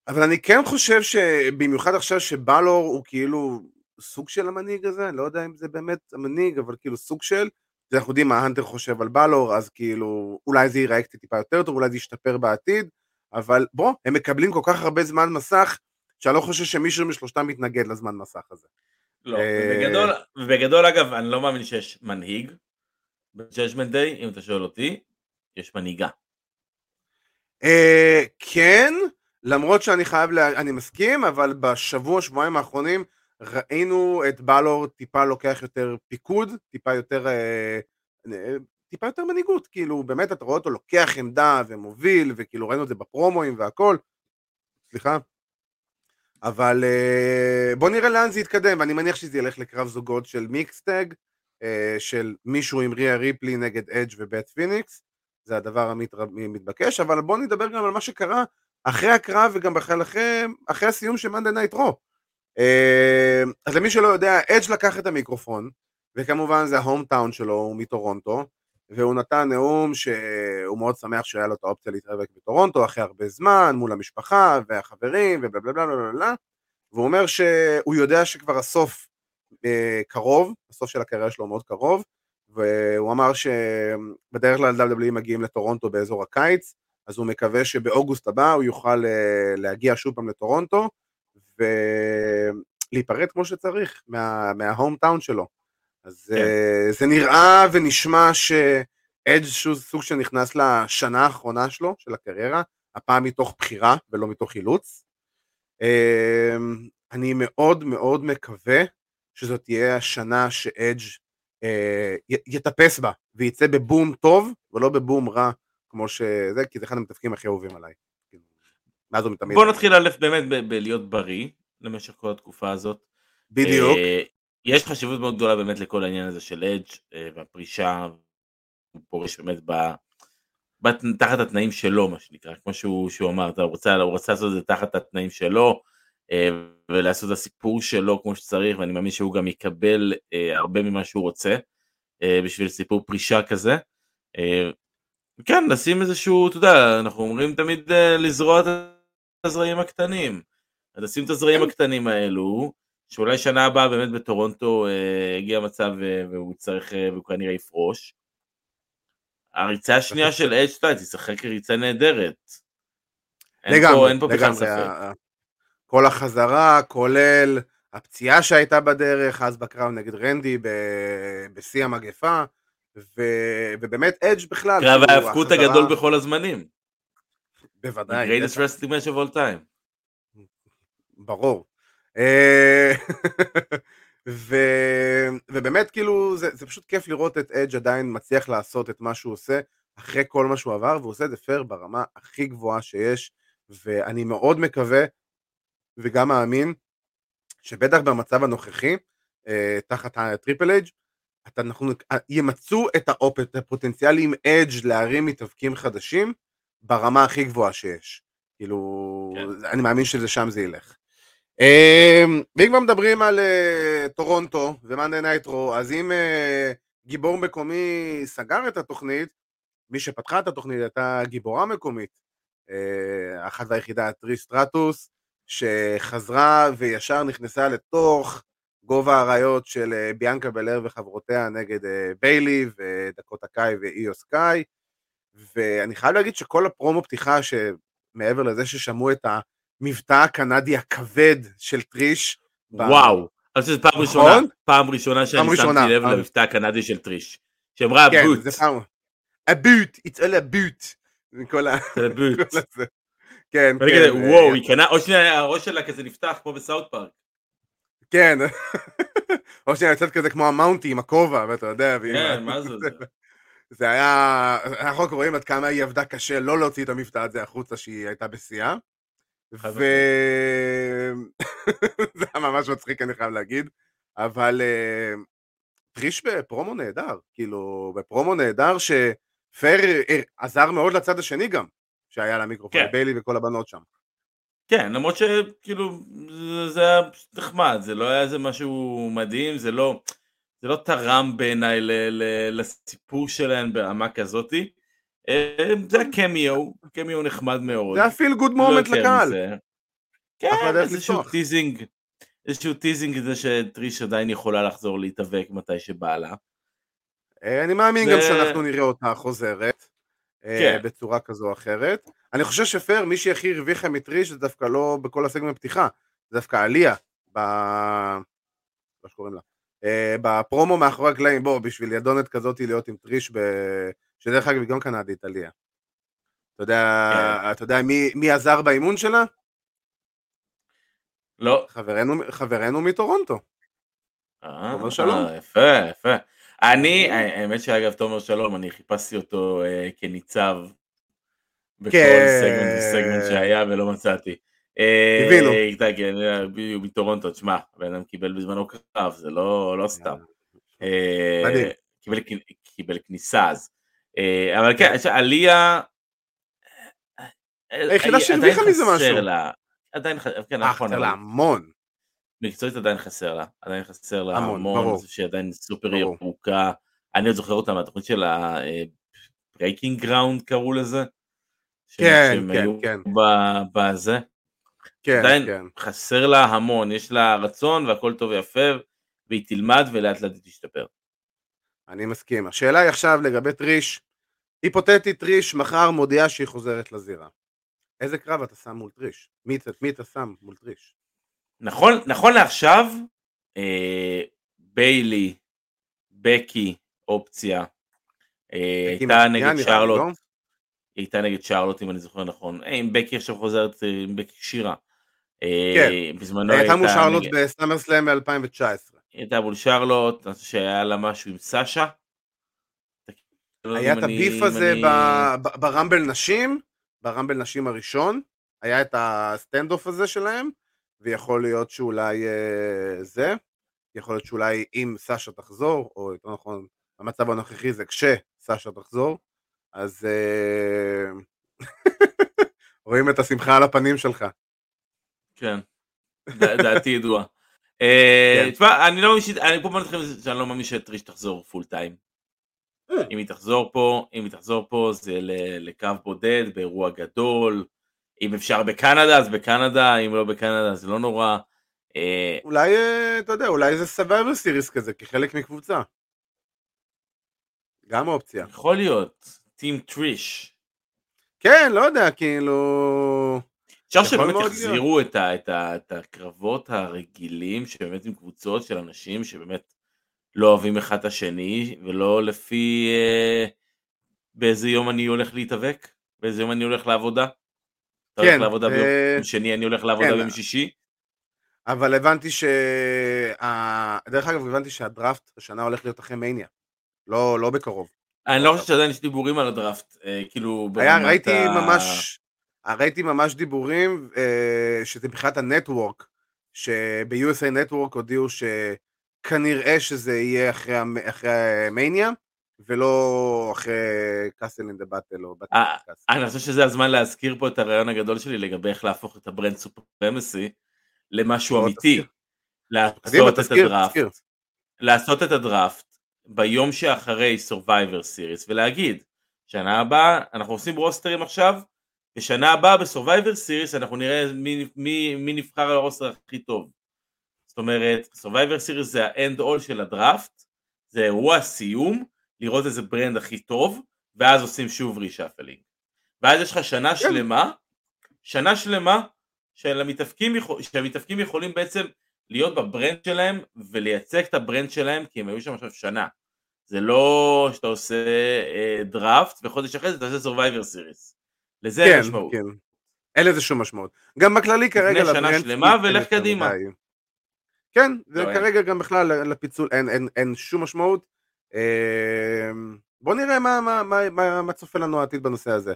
אבל אני כן חושב שבמיוחד עכשיו שבלור הוא כאילו סוג של המנהיג הזה, אני לא יודע אם זה באמת המנהיג, אבל כאילו סוג של, אנחנו יודעים מה האנטר חושב על בלור, אז כאילו אולי זה ייראה קצת טיפה יותר טוב, אולי זה ישתפר בעתיד, אבל בוא, הם מקבלים כל כך הרבה זמן מסך, שאני לא חושב שמישהו משלושתם מתנגד לזמן מסך הזה. לא, אה, ובגדול אגב, אני לא מאמין שיש מנהיג ב-Judgment Day, אם אתה שואל אותי, יש מנהיגה. אה, כן, למרות שאני חייב. אני מסכים, אבל בשבוע, שבועיים האחרונים ראינו את בלור טיפה לוקח יותר פיקוד, טיפה יותר, אה, אה, טיפה יותר מנהיגות, כאילו באמת אתה רואה אותו לוקח עמדה ומוביל, וכאילו ראינו את זה בפרומואים והכל, סליחה, אבל אה, בוא נראה לאן זה יתקדם, ואני מניח שזה ילך לקרב זוגות של mixed tag, של מישהו עם ריה ריפלי נגד אדג' ובית פיניקס, זה הדבר המתבקש, אבל בוא נדבר גם על מה שקרה אחרי הקרב וגם בכלל אחרי, אחרי הסיום של Monday Night Raw. אז למי שלא יודע, אדג' לקח את המיקרופון, וכמובן זה ה hometown שלו, הוא מטורונטו, והוא נתן נאום שהוא מאוד שמח שהיה לו את האופציה להתאבק בטורונטו אחרי הרבה זמן, מול המשפחה והחברים ובלה בלה בלה בלה בלה, והוא אומר שהוא יודע שכבר הסוף אה, קרוב, הסוף של הקריירה שלו מאוד קרוב, והוא אמר שבדרך כלל WWE מגיעים לטורונטו באזור הקיץ, אז הוא מקווה שבאוגוסט הבא הוא יוכל אה, להגיע שוב פעם לטורונטו ולהיפרד כמו שצריך מה, מההום טאון שלו. אז כן. uh, זה נראה ונשמע שאדג' שהוא סוג שנכנס לשנה האחרונה שלו, של הקריירה, הפעם מתוך בחירה ולא מתוך אילוץ. Uh, אני מאוד מאוד מקווה שזאת תהיה השנה שאדג' uh, יטפס בה ויצא בבום טוב ולא בבום רע כמו שזה, כי זה אחד המתפקים הכי אהובים עליי. מאז ומתמיד. בוא נתחיל א' באמת בלהיות בריא למשך כל התקופה הזאת. בדיוק. יש חשיבות מאוד גדולה באמת לכל העניין הזה של אדג' אה, והפרישה, הוא פורש באמת ב... תחת התנאים שלו מה שנקרא, כמו שהוא, שהוא אמר, הוא רוצה לעשות את זה תחת התנאים שלו אה, ולעשות את הסיפור שלו כמו שצריך ואני מאמין שהוא גם יקבל אה, הרבה ממה שהוא רוצה בשביל סיפור פרישה כזה. כן, לשים איזשהו, אתה יודע, אנחנו אומרים תמיד לזרוע את הזרעים הקטנים. אז לשים את הזרעים כן. הקטנים האלו, שאולי שנה הבאה באמת בטורונטו אה, הגיע מצב אה, והוא צריך, אה, והוא כנראה יפרוש. הריצה השנייה של אדג' תשחק ריצה נהדרת. לגמרי, אין פה בכלל ספק. כל החזרה, כולל הפציעה שהייתה בדרך, אז בקרב נגד רנדי בשיא המגפה, ו... ובאמת אדג' בכלל. קרב ההאבקות החזרה... הגדול בכל הזמנים. בוודאי. Greatest wrestling match of all time. ברור. אה, ו... ובאמת כאילו זה, זה פשוט כיף לראות את אדג' עדיין מצליח לעשות את מה שהוא עושה אחרי כל מה שהוא עבר והוא עושה את זה פייר ברמה הכי גבוהה שיש ואני מאוד מקווה וגם מאמין שבטח במצב הנוכחי אה, תחת הטריפל אייץ' אנחנו האופ, את הפוטנציאל עם אדג' להרים מתאבקים חדשים ברמה הכי גבוהה שיש. כאילו כן. אני מאמין שזה שם זה ילך. אמ, ואם כבר מדברים על אה, טורונטו ו Monday Night Raw, אז אם אה, גיבור מקומי סגר את התוכנית, מי שפתחה את התוכנית הייתה גיבורה מקומית, אה, אחת והיחידה טריש סטרטוס, שחזרה וישר נכנסה לתוך גוב האריות של ביאנקה בלר וחברותיה נגד ביילי ודקוטה קאי ואיו סקאי, ואני חייב להגיד שכל הפרומו פתיחה, שמעבר לזה ששמעו את. המבטא הקנדי הכבד של טריש. וואו, אני חושב שזו פעם ראשונה, נכון? פעם ראשונה שאני שמתי לב למבטא הקנדי של טריש. שאמרה הבוט. כן, זה פעם... הבוט, it's all a boot. כל ה... הבוט. כן, כן. וואו, היא קנה, או שנייה, הראש שלה כזה נפתח כמו בסאוט פארק. כן, או שנייה יוצאת כזה כמו המאונטי עם הכובע, ואתה יודע. כן, מה זה? זה היה, אנחנו רואים עד כמה היא עבדה קשה לא להוציא את המבטא הזה החוצה שהיא הייתה בשיאה. וזה היה ממש מצחיק אני חייב להגיד, אבל אה, טריש בפרומו נהדר, כאילו בפרומו נהדר שפייר עזר מאוד לצד השני גם, שהיה לה מיקרופון, כן. ביילי וכל הבנות שם. כן, למרות שכאילו זה היה נחמד, זה לא היה איזה משהו מדהים, זה לא, זה לא תרם בעיניי לסיפור שלהן ברמה כזאתי. אה, זה היה קמיו, נחמד מאוד. זה היה feel good moment לקהל. כן, איזשהו teasing, איזשהו teasing זה שטריש עדיין יכולה לחזור להתאבק מתי שבא לה. אה, אני מאמין גם שאנחנו נראה אותה חוזרת. אה, כן. בצורה כזו או אחרת. אני חושב שפייר, מי שהכי הרוויחה מטריש זה דווקא לא בכל הסגמנט פתיחה, זה דווקא עליה, ב... מה שקוראים לה. Uh, בפרומו מאחורי הקלעים, בוא, בשביל ידונת כזאת להיות עם טריש, ב... שדרך אגב היא גם קנדית עליה. אתה יודע, כן. אתה יודע מי, מי עזר באימון שלה? לא. חברנו, חברנו מטורונטו. אה, שלום. יפה, יפה. אני, האמת שאגב, תומר שלום, אני חיפשתי אותו אה, כניצב בכל כן. סגמנט וסגמנט שהיה ולא מצאתי. הבינו. אה, כן, הוא מטורונטו, תשמע, הבן אדם קיבל בזמנו קרב, זה לא, לא סתם. אה. קיבל, כניסה אז. אה, אבל כן, עליה... היחידה שהרוויחה מזה משהו. עדיין, כן, נכון. חסר לה המון. מקצועית עדיין חסר לה, עדיין חסר לה המון, המון שהיא עדיין סופר ירוקה, אני עוד זוכר אותה מהתוכנית של ה-breaking ground קראו לזה, כן, כן, כן, בזה, כן, עדיין כן. חסר לה המון, יש לה רצון והכל טוב ויפה, והיא תלמד ולאט לאט היא תשתפר. אני מסכים, השאלה היא עכשיו לגבי טריש, היפותטית טריש מחר מודיעה שהיא חוזרת לזירה. איזה קרב אתה שם מול טריש? מי, מי אתה שם מול טריש? נכון, נכון לעכשיו, אה, ביילי, בקי, אופציה, אה, הייתה נגד שרלוט, לא? הייתה נגד שרלוט אם אני זוכר נכון, אה, אם בקי עכשיו חוזרת, אה, עם בקי שירה. אה, כן, בזמנו הייתה מול שרלוט. ב SummerSlam ב-2019. הייתה מול שרלוט, אני חושב שהיה לה משהו עם סאשה. היה את ה beef הזה. ב Rumble נשים, ב Rumble נשים הראשון, היה את ה standoff הזה שלהם, ויכול להיות שאולי זה, יכול להיות שאולי אם סשה תחזור, או יותר נכון, המצב הנוכחי זה כשסשה תחזור, אז אה, רואים את השמחה על הפנים שלך. כן, דעתי ידועה. אה, כן. תשמע, אני לא מאמין, אני פה נתחיל שאני לא מאמין שטריש תחזור פול טיים. אם היא תחזור פה, אם היא תחזור פה זה לקו בודד, באירוע גדול, אם אפשר בקנדה אז בקנדה, אם לא בקנדה אז לא נורא. אה, אולי, אה, אתה יודע, אולי זה סבבה סיריס כזה, כחלק מקבוצה. גם אופציה. יכול להיות, טים טריש. כן, לא יודע, כאילו... אפשר שבאמת יחזירו את, ה, את, ה, את הקרבות הרגילים, שבאמת עם קבוצות של אנשים שבאמת לא אוהבים אחד את השני, ולא לפי אה, באיזה יום אני הולך להתאבק, באיזה יום אני הולך לעבודה. אתה הולך כן, לעבודה ביום אה, שני, אני הולך לעבודה כן. ביום שישי. אבל הבנתי ש... דרך אגב, הבנתי שהדראפט השנה הולך להיות אחרי מניה. לא, לא בקרוב. אני לא חושב שעדיין יש דיבורים על הדראפט, אה, כאילו... היה, ראיתי. ממש... ראיתי ממש דיבורים אה, שזה מבחינת ה network, שב-USA Network הודיעו שכנראה שזה יהיה אחרי, אחרי מניה, ולא אחרי Castle in the Battle או Battle אה, אני חושב שזה הזמן להזכיר פה את הרעיון הגדול שלי לגבי איך להפוך את ה brand supremacy למשהו אמיתי. לעשות את הדראפט. לעשות את הדראפט ביום שאחרי Survivor Series ולהגיד שנה הבאה אנחנו עושים roster ים עכשיו ושנה הבאה ב-Survivor Series אנחנו נראה מי, מי, מי נבחר על ה roster הכי טוב. זאת אומרת Survivor Series זה ה end all של הדראפט זה אירוע הסיום לראות איזה brand הכי טוב, ואז עושים שוב reshuffling. ואז יש לך שנה כן. שלמה, שנה שלמה, שהמתאבקים יכול, שהמתאבקים יכולים בעצם להיות ב brand שלהם ולייצג את ה brand שלהם כי הם היו שם עכשיו שנה. זה לא שאתה עושה אה, דראפט וחודש אחרי זה אתה עושה survivor series. לזה כן, אין משמעות. כן. אין לזה שום משמעות. גם בכללי כרגע לפני שנה שלמה ולך קדימה. כן, לא, וכרגע גם בכלל לפיצול אין, אין, אין שום משמעות. אה, בוא נראה מה, מה, מה, מה, מה צופה לנו העתיד בנושא הזה.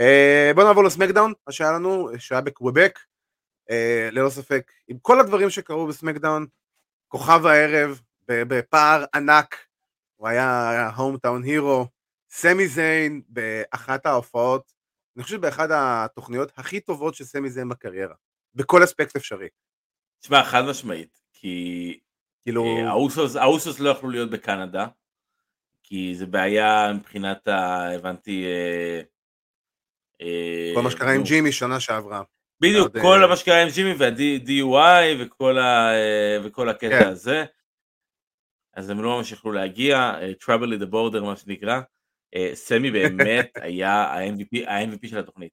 אה, בוא נעבור ל SmackDown, מה שהיה לנו, שהיה בקוובק, אה, ללא ספק, עם כל הדברים שקרו ב SmackDown, כוכב הערב, בפער ענק, הוא היה hometown hero, סמי זיין באחת ההופעות, אני חושב באחת התוכניות הכי טובות של סמי זיין בקריירה, בכל אספקט אפשרי. תשמע, חד משמעית, כי כאילו... אה, האוסוס, האוסוס לא יכלו להיות בקנדה, כי זה בעיה מבחינת ה... הבנתי... אה, אה, כל מה שקרה עם ג'ימי שנה שעברה. בדיוק, כל מה שקרה עם ג'ימי וה-DUI וכל, ה, וכל הקטע כן. הזה. אז הם לא ממש יכלו להגיע, Trouble in the border מה שנקרא. סמי באמת היה ה-MVP של התוכנית.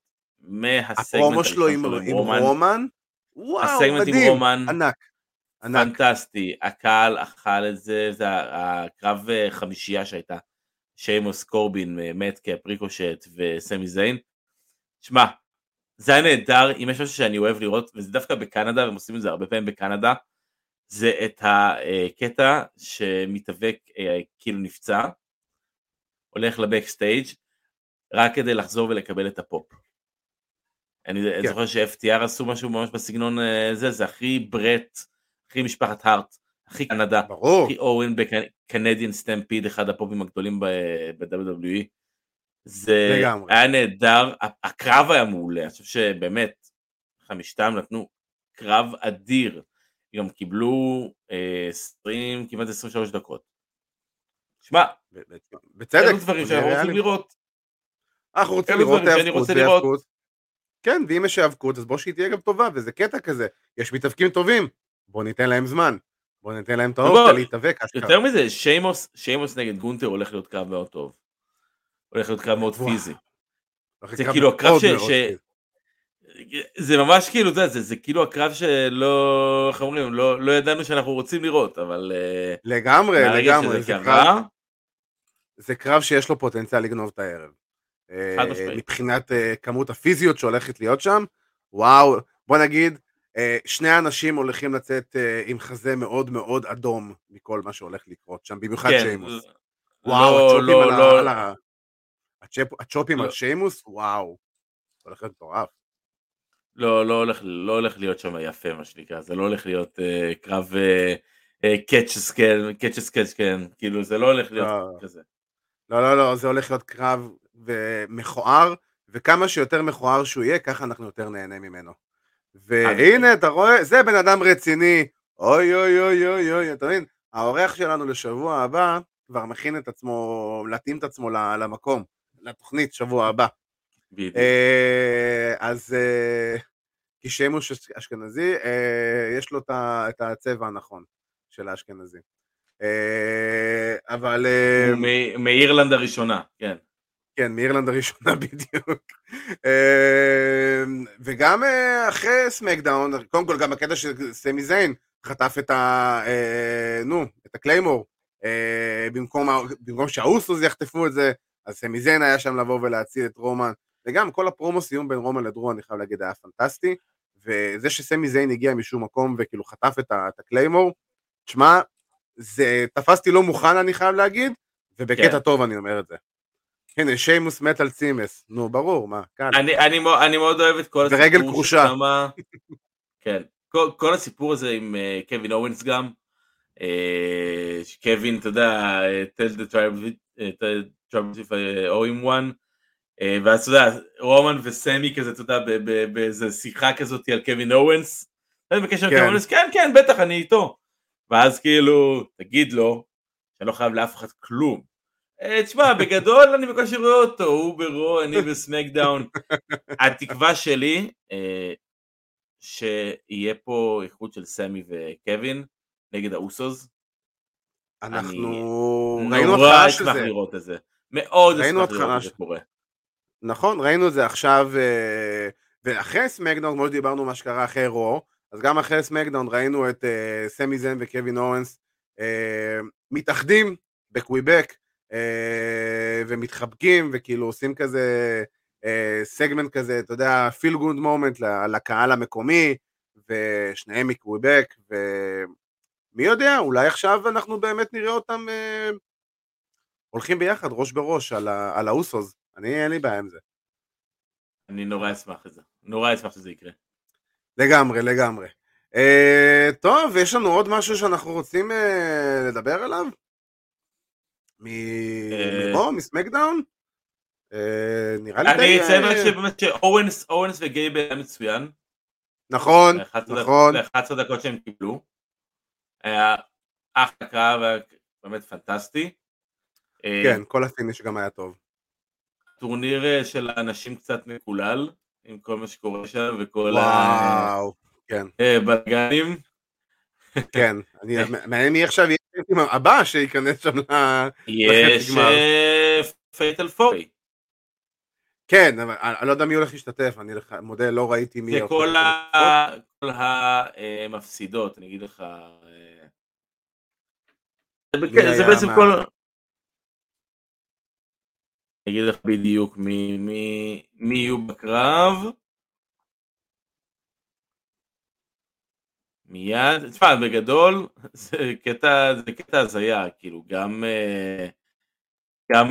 הפרומו שלו עם, עם רומן, וואו, הסגמנט מדהים, עם רומן, ענק. ענק. פנטסטי, הקהל אכל את זה, זה הקרב חמישייה שהייתה, שיימוס קורבין, מאדקאפ, ריקושט וסמי זיין. שמע, זה היה נהדר, אם יש משהו שאני אוהב לראות, וזה דווקא בקנדה, והם עושים את זה הרבה פעמים בקנדה, זה את הקטע שמתאבק כאילו נפצע, הולך ל backstage רק כדי לחזור ולקבל את הפופ. אני כן. זוכר ש-FTR עשו משהו ממש בסגנון זה, זה הכי ברט, הכי משפחת הארט, הכי קנדה, ברור. הכי אורן בקנדיאן סטמפיד, אחד הפופים הגדולים ב-WWE. זה לגמרי. היה נהדר, הקרב היה מעולה, אני חושב שבאמת, חמישתם נתנו קרב אדיר, גם קיבלו אה, 20, כמעט 23 דקות. שמע, בצדק, אלו דברים שאנחנו רוצים לראות. אנחנו רוצים לראות היאבקות, כן, ואם יש היאבקות אז בוא שהיא תהיה גם טובה, וזה קטע כזה, יש מתאבקים טובים, בוא ניתן להם זמן, בוא ניתן להם את האופציה להתאבק. יותר מזה, שיימוס נגד גונטר הולך להיות קרב מאוד טוב. הולך להיות קרב מאוד פיזי. זה כאילו הקרב ש... זה ממש כאילו, זה, זה, זה כאילו הקרב שלא, איך אומרים, לא, לא ידענו שאנחנו רוצים לראות, אבל... אה, לגמרי, לגמרי, זה קרב, זה קרב שיש לו פוטנציאל לגנוב את הערב. משמעית. מבחינת אה, כמות הפיזיות שהולכת להיות שם, וואו, בוא נגיד, אה, שני אנשים הולכים לצאת עם חזה מאוד מאוד אדום מכל מה שהולך לקרות שם, במיוחד כן, שיימוס. לא, וואו, הצ'ופים לא, על לא, ה... הצ'ופים לא. על שיימוס, וואו, הולך להיות מטורף. לא, לא הולך, לא הולך להיות שם יפה מה שנקרא, זה לא הולך להיות uh, קרב קאצ'ס כן, קאצ'ס קאצ' כן, כאילו זה לא הולך להיות לא. כזה. לא, לא, לא, זה הולך להיות קרב מכוער, וכמה שיותר מכוער שהוא יהיה, ככה אנחנו יותר נהנה ממנו. והנה, אתה רואה, זה בן אדם רציני, אוי אוי אוי אוי אוי, אתה מבין? האורח שלנו לשבוע הבא כבר מכין את עצמו, להתאים את עצמו למקום, לתוכנית שבוע הבא. בדיוק. אה, אז אה, כי שיימוס אשכנזי, אה, יש לו את הצבע הנכון של האשכנזי. אבל... מאירלנד הראשונה, כן. כן, מאירלנד הראשונה בדיוק. וגם אחרי SmackDown, קודם כל גם הקטע של סמי זיין חטף את ה... נו, את ה Claymore, במקום, במקום שהאוסוס יחטפו את זה, אז סמי זיין היה שם לבוא ולהציל את רומן, וגם כל הפרומו סיום בין רומן לדרו, אני חייב להגיד, היה פנטסטי, וזה שסמי זיין הגיע משום מקום וכאילו חטף את, הקליימור, תשמע, זה תפסתי לא מוכן אני חייב להגיד, ובקטע כן. טוב אני אומר את זה. הנה, שיימוס מת על צימס, נו ברור, מה, קל. אני, אני, אני מאוד אוהב את כל הסיפור ורגל כרושה. ששמה- כן, כל, כל הסיפור הזה עם אה, קווין אורנס גם, אה, קווין, אתה יודע, אה, tell the tribe, אה, him one, אה, ואז אתה יודע, רומן וסמי כזה, אתה יודע, באיזה שיחה כזאת על קווין אורנס, אני בקשר עם כן. קווין אורנס, כן, כן, בטח, אני איתו. ואז כאילו, תגיד לו, שאני לא חייב לאף אחד כלום. אה, תשמע, בגדול אני בקושי רואה אותו, הוא ברו, אני בסמקדאון. התקווה שלי, אה, שיהיה פה איחוד של סמי וקווין נגד האוסוס. אנחנו ראינו נורא התחלה של אשמח זה, לראות את זה. מאוד ראינו אשמח לראות התחלה של- קורה. נכון, ראינו את זה עכשיו, אה, ואחרי SmackDown, כמו שדיברנו מה שקרה אחרי Raw, אז גם אחרי SmackDown ראינו את uh, סמי זיין וקווין אוונס uh, מתאחדים בקוויבק ומתחבקים וכאילו עושים כזה סגמנט כזה, אתה יודע, feel good moment לקהל המקומי ושניהם מקוויבק ומי יודע, אולי עכשיו אנחנו באמת נראה אותם הולכים ביחד ראש בראש על, על האוסוס, אני אין לי בעיה עם זה. אני נורא אשמח לזה, נורא אשמח שזה יקרה. לגמרי, לגמרי. Uh, טוב, יש לנו עוד משהו שאנחנו רוצים uh, לדבר עליו? מפה, מסמקדאון? Uh, נראה לי אני אציין רק שבאמת שאוונס אוונס וגייבל היה מצוין. נכון, נכון. ל-11 דקות שהם קיבלו. היה אחלה קרב, באמת פנטסטי. כן, כל ה finish גם היה טוב. טורניר של הנשים קצת מקולל. עם כל מה שקורה שם וכל וואו, כן. הבלגנים. כן, מעניין מי עכשיו יהיה הבא שייכנס שם יש פייטל פורי. כן, אבל אני לא יודע מי הולך להשתתף, אני מודה, לא ראיתי מי... זה כל המפסידות, אני אגיד לך... זה בעצם כל... אני אגיד לך בדיוק מי, מי, מי יהיו בקרב. מיד, תשמע, בגדול זה קטע, זה קטע הזיה, כאילו גם, אה, גם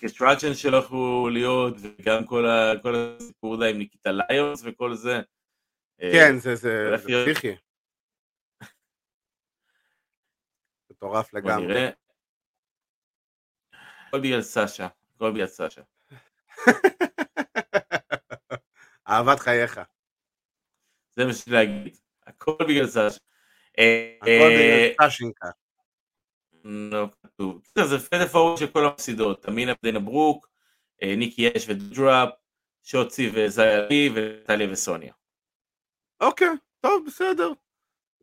קסטראצ'ן אה, שלא יכלו להיות, וגם כל, ה, כל הסיפור דה עם ניקיטה ליונס וכל זה. אה, כן, זה, זה, זה פסיכי. מטורף לגמרי. הכל בגלל סאשה, הכל בגלל סאשה. אהבת חייך. זה מה שיש להגיד, הכל בגלל סאשה. הכל בגלל סאשינקה. לא כתוב. זה פדף ההוא של כל המפסידות, אמינה ודינה ברוק, אה, ניקי אש ודודראפ, שוצי וזיילי וטליה וסוניה. אוקיי, טוב, בסדר.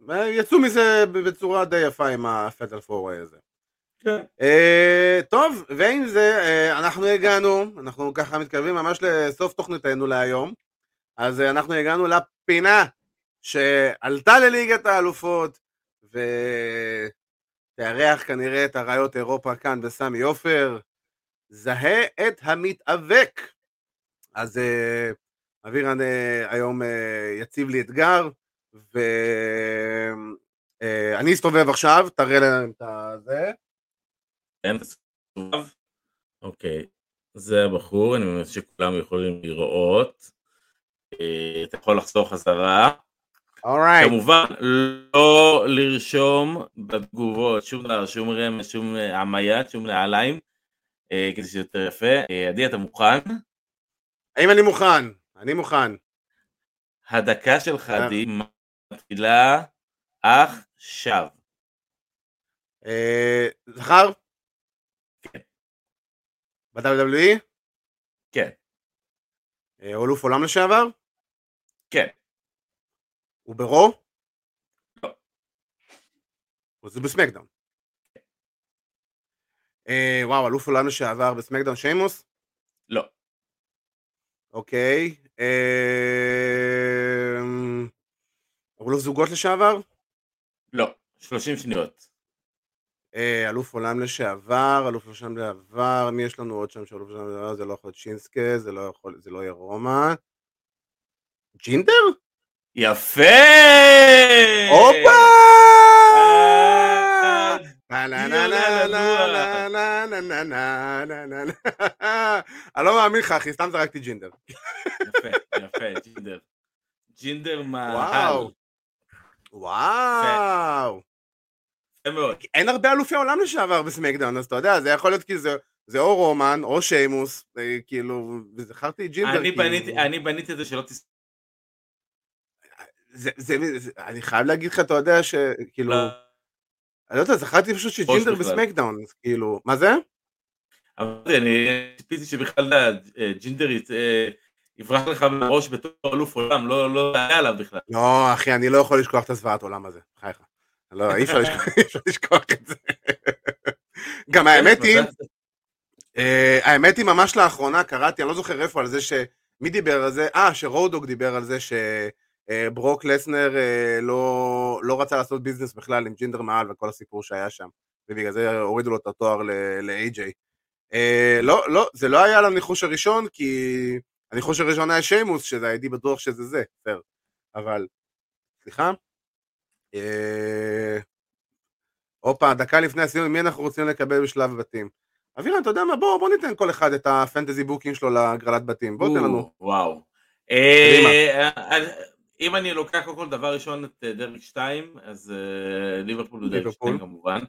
יצאו מזה בצורה די יפה עם הפטל פורווי הזה. כן. אה, טוב, ועם זה אה, אנחנו הגענו, אנחנו ככה מתקרבים ממש לסוף תוכניתנו להיום, אז אה, אנחנו הגענו לפינה שעלתה לליגת האלופות ותארח כנראה את אריות אירופה כאן בסמי עופר, זהה את המתאבק. אז אבירן היום יציב לי אתגר, ואני אסתובב עכשיו, תראה להם את זה. אוקיי, זה הבחור, אני מבין שכולם יכולים לראות. אה, אתה יכול לחזור חזרה. Alright. כמובן, לא לרשום בתגובות שום דבר, שום רמז, שום עמיית, שום נעליים, אה, כדי שזה יותר יפה. אה, עדי, אתה מוכן? האם אני מוכן? אני מוכן. הדקה שלך, עדי, מתחילה עכשיו. זכר? ב-WWE? כן. אה, אלוף עולם לשעבר? כן. הוא ברו? לא. זה בסמקדאון. אה, וואו, אלוף עולם לשעבר בסמקדאון שיימוס? לא. אוקיי. אה... אלוף זוגות לשעבר? לא. 30 שניות. אה, אלוף עולם לשעבר, אלוף עולם לשעבר, מי יש לנו עוד שם שאלוף עולם לשעבר? זה לא יכול להיות שינסקה, זה לא יכול, זה לא יהיה רומא. ג'ינדר? יפה! הופה! אני לא מאמין לך אחי, סתם זרקתי ג'ינדר. יפה, יפה, ג'ינדר. ג'ינדר מה... וואו. וואו. אין הרבה אלופי עולם לשעבר בסמקדאון, אז אתה יודע, זה יכול להיות כי זה, זה או רומן או שיימוס, אה, כאילו, וזכרתי ג'ינדר. אני, כאילו... בניתי, אני בניתי את זה שלא תס... זה, זה, זה, אני חייב להגיד לך, אתה יודע, שכאילו... לא. אני לא יודע, זכרתי פשוט שג'ינדר בסמקדאון, כאילו, מה זה? אמרתי, אני ציפיתי שבכלל אה, ג'ינדר אה, יברח לך מהראש בתור אלוף עולם, לא, לא היה עליו בכלל. לא, אחי, אני לא יכול לשכוח את הזוועת עולם הזה, חייך. לא, אי אפשר לשכוח את זה. גם האמת היא, אה, האמת היא ממש לאחרונה קראתי, אני לא זוכר איפה, על זה מי דיבר על זה? אה, שרודוג דיבר על זה שברוק לסנר לא, לא רצה לעשות ביזנס בכלל עם ג'ינדר מעל וכל הסיפור שהיה שם, ובגלל זה הורידו לו את התואר ל-AJ. לא, לא, זה לא היה על הניחוש הראשון, כי הניחוש הראשון היה שיימוס, שזה הייתי בטוח שזה זה, בסדר. אבל, סליחה? הופה, דקה לפני הסיום, מי אנחנו רוצים לקבל בשלב הבתים? אבירן, אתה יודע מה, בוא, בוא ניתן כל אחד את ה fantasy booking שלו להגרלת בתים, בוא תן לנו. וואו. אה, אם אני לוקח קודם כל דבר ראשון את אה, דרג 2, אז אה, ליברפול הוא דרג 2 כמובן.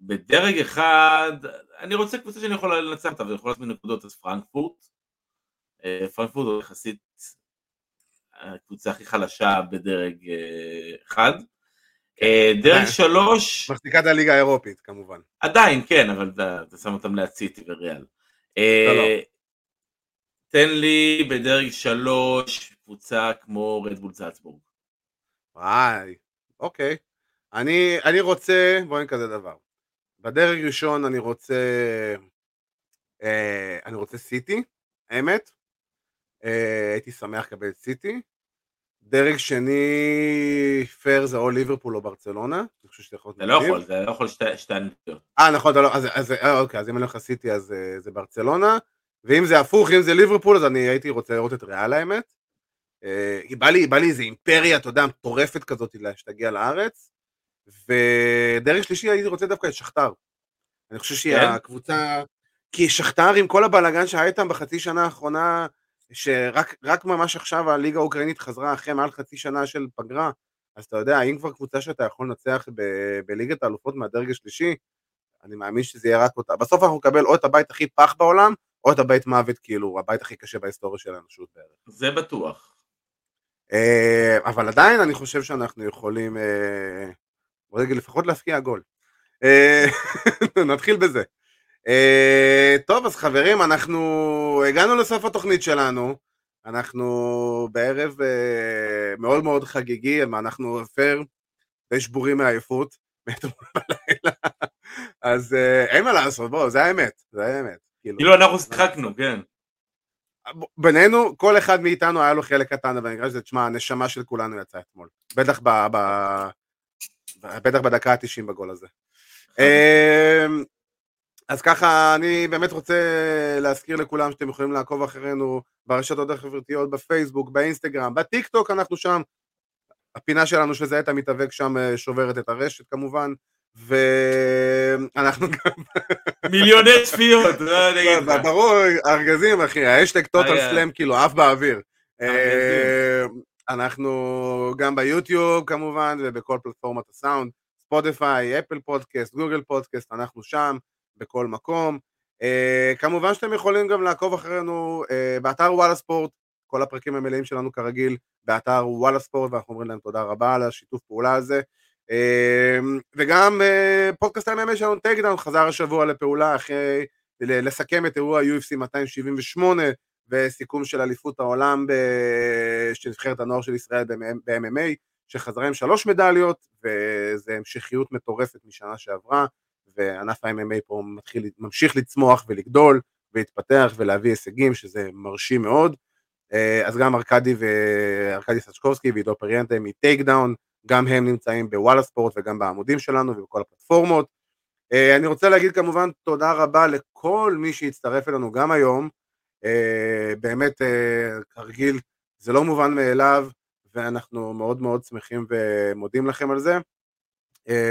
בדרג אחד, אני רוצה קבוצה שאני יכול לנצח אותה ויכול לעשות מנקודות, אז פרנקפורט. פרנקפורט הוא יחסית הקבוצה הכי חלשה בדרג אחד. אה, דרך שלוש... מחזיקה את הליגה האירופית כמובן. עדיין, כן, אבל אתה שם אותם סיטי וריאל. אה, לא, לא. תן לי בדרג שלוש קבוצה כמו רדבול זלצבורג. וואי, אוקיי. אני, אני רוצה, בואי נגיד כזה דבר. בדרג ראשון אני רוצה, אה, אני רוצה סיטי, האמת. אה, הייתי שמח לקבל את סיטי. דרג שני פייר זה או ליברפול או ברצלונה, אני חושב שזה יכול להיות... זה לא יכול, זה לא יכול שתי הנקודות. אה נכון, לא, אז, אז, אה, אוקיי, אז אם אני הולך לסיטי אז אה, זה ברצלונה, ואם זה הפוך, אם זה ליברפול אז אני הייתי רוצה לראות את ריאל האמת. אה, בא לי, בא לי איזה אימפריה, אתה יודע, מטורפת כזאת שתגיע לארץ, ודרג שלישי הייתי רוצה דווקא את שכתר. אני חושב שהיא כן? הקבוצה... כי שכתר עם כל הבלאגן שהיה איתם בחצי שנה האחרונה, שרק ממש עכשיו הליגה האוקראינית חזרה אחרי מעל חצי שנה של פגרה, אז אתה יודע, האם כבר קבוצה שאתה יכול לנצח ב- בליגת האלופות מהדרג השלישי, אני מאמין שזה יהיה רק אותה. בסוף אנחנו נקבל או את הבית הכי פח בעולם, או את הבית מוות, כאילו, הבית הכי קשה בהיסטוריה של האנושות בערך. זה בטוח. אה, אבל עדיין אני חושב שאנחנו יכולים, אה, בוא נגיד, לפחות להפקיע גול. אה, נתחיל בזה. Uh, טוב, אז חברים, אנחנו הגענו לסוף התוכנית שלנו. אנחנו בערב uh, מאוד מאוד חגיגי, אנחנו פייר די שבורים מעייפות, אז uh, אין מה לעשות, בואו, זה האמת, זה האמת. כאילו, כאילו אנחנו שיחקנו, כן. בינינו, כל אחד מאיתנו היה לו חלק קטן, אבל אני חושב שזה, תשמע, הנשמה של כולנו יצאה אתמול. בטח, ב, ב, בטח בדקה ה-90 בגול הזה. אז ככה, אני באמת רוצה להזכיר לכולם שאתם יכולים לעקוב אחרינו ברשתות החברתיות, בפייסבוק, באינסטגרם, בטיק טוק אנחנו שם. הפינה שלנו שזה את המתאבק שם אה, שוברת את הרשת כמובן, ואנחנו גם... מיליוני צפיות, לא נגיד לך. ברור, ארגזים אחי, האשטג טוטל סלאם כאילו עף באוויר. אה, אנחנו גם ביוטיוב כמובן, ובכל פלטפורמת הסאונד, Spotify, Apple Podcast, Google Podcast, אנחנו שם. בכל מקום. Uh, כמובן שאתם יכולים גם לעקוב אחרינו uh, באתר וואלה ספורט, כל הפרקים המלאים שלנו כרגיל באתר וואלה ספורט, ואנחנו אומרים להם תודה רבה על השיתוף פעולה הזה. Uh, וגם uh, פודקאסט ה-MMA שלנו Takedown חזר השבוע לפעולה אחרי לסכם את אירוע UFC 278 וסיכום של אליפות העולם של נבחרת הנוער של ישראל ב-MMA שחזרה עם שלוש מדליות וזה המשכיות מטורפת משנה שעברה וענף ה-MMA פה מתחיל, ממשיך לצמוח ולגדול ולהתפתח ולהביא הישגים שזה מרשים מאוד. אה, אז גם ארכדי וארכדי סצ'קובסקי ועידו פריאנטה מ Takedown, גם הם נמצאים בוואלה ספורט וגם בעמודים שלנו ובכל הפלטפורמות. אה, אני רוצה להגיד כמובן תודה רבה לכל מי שהצטרף אלינו גם היום, אה, באמת כרגיל זה לא מובן מאליו ואנחנו מאוד מאוד שמחים ומודים לכם על זה.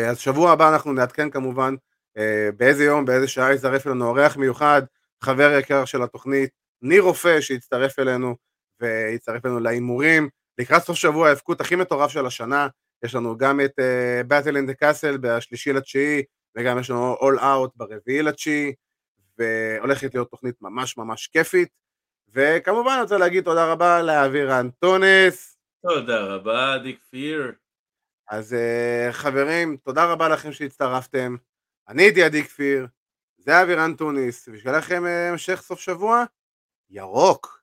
אז שבוע הבא אנחנו נעדכן כמובן אה, באיזה יום, באיזה שעה יצטרף אלינו אורח מיוחד, חבר יקר של התוכנית, ניר רופא שיצטרף אלינו ויצטרף אלינו להימורים. לקראת סוף שבוע ההאבקות הכי מטורף של השנה, יש לנו גם את Battle in the Castle בשלישי לתשיעי, וגם יש לנו All Out ברביעי לתשיעי, והולכת להיות תוכנית ממש ממש כיפית. וכמובן אני רוצה להגיד תודה רבה לאבירן טוניס. תודה רבה, עדי כפיר. אז uh, חברים, תודה רבה לכם שהצטרפתם. אני הייתי עדי כפיר, זה אבירן טוניס, ושיהיה לכם אה, המשך סוף שבוע ירוק.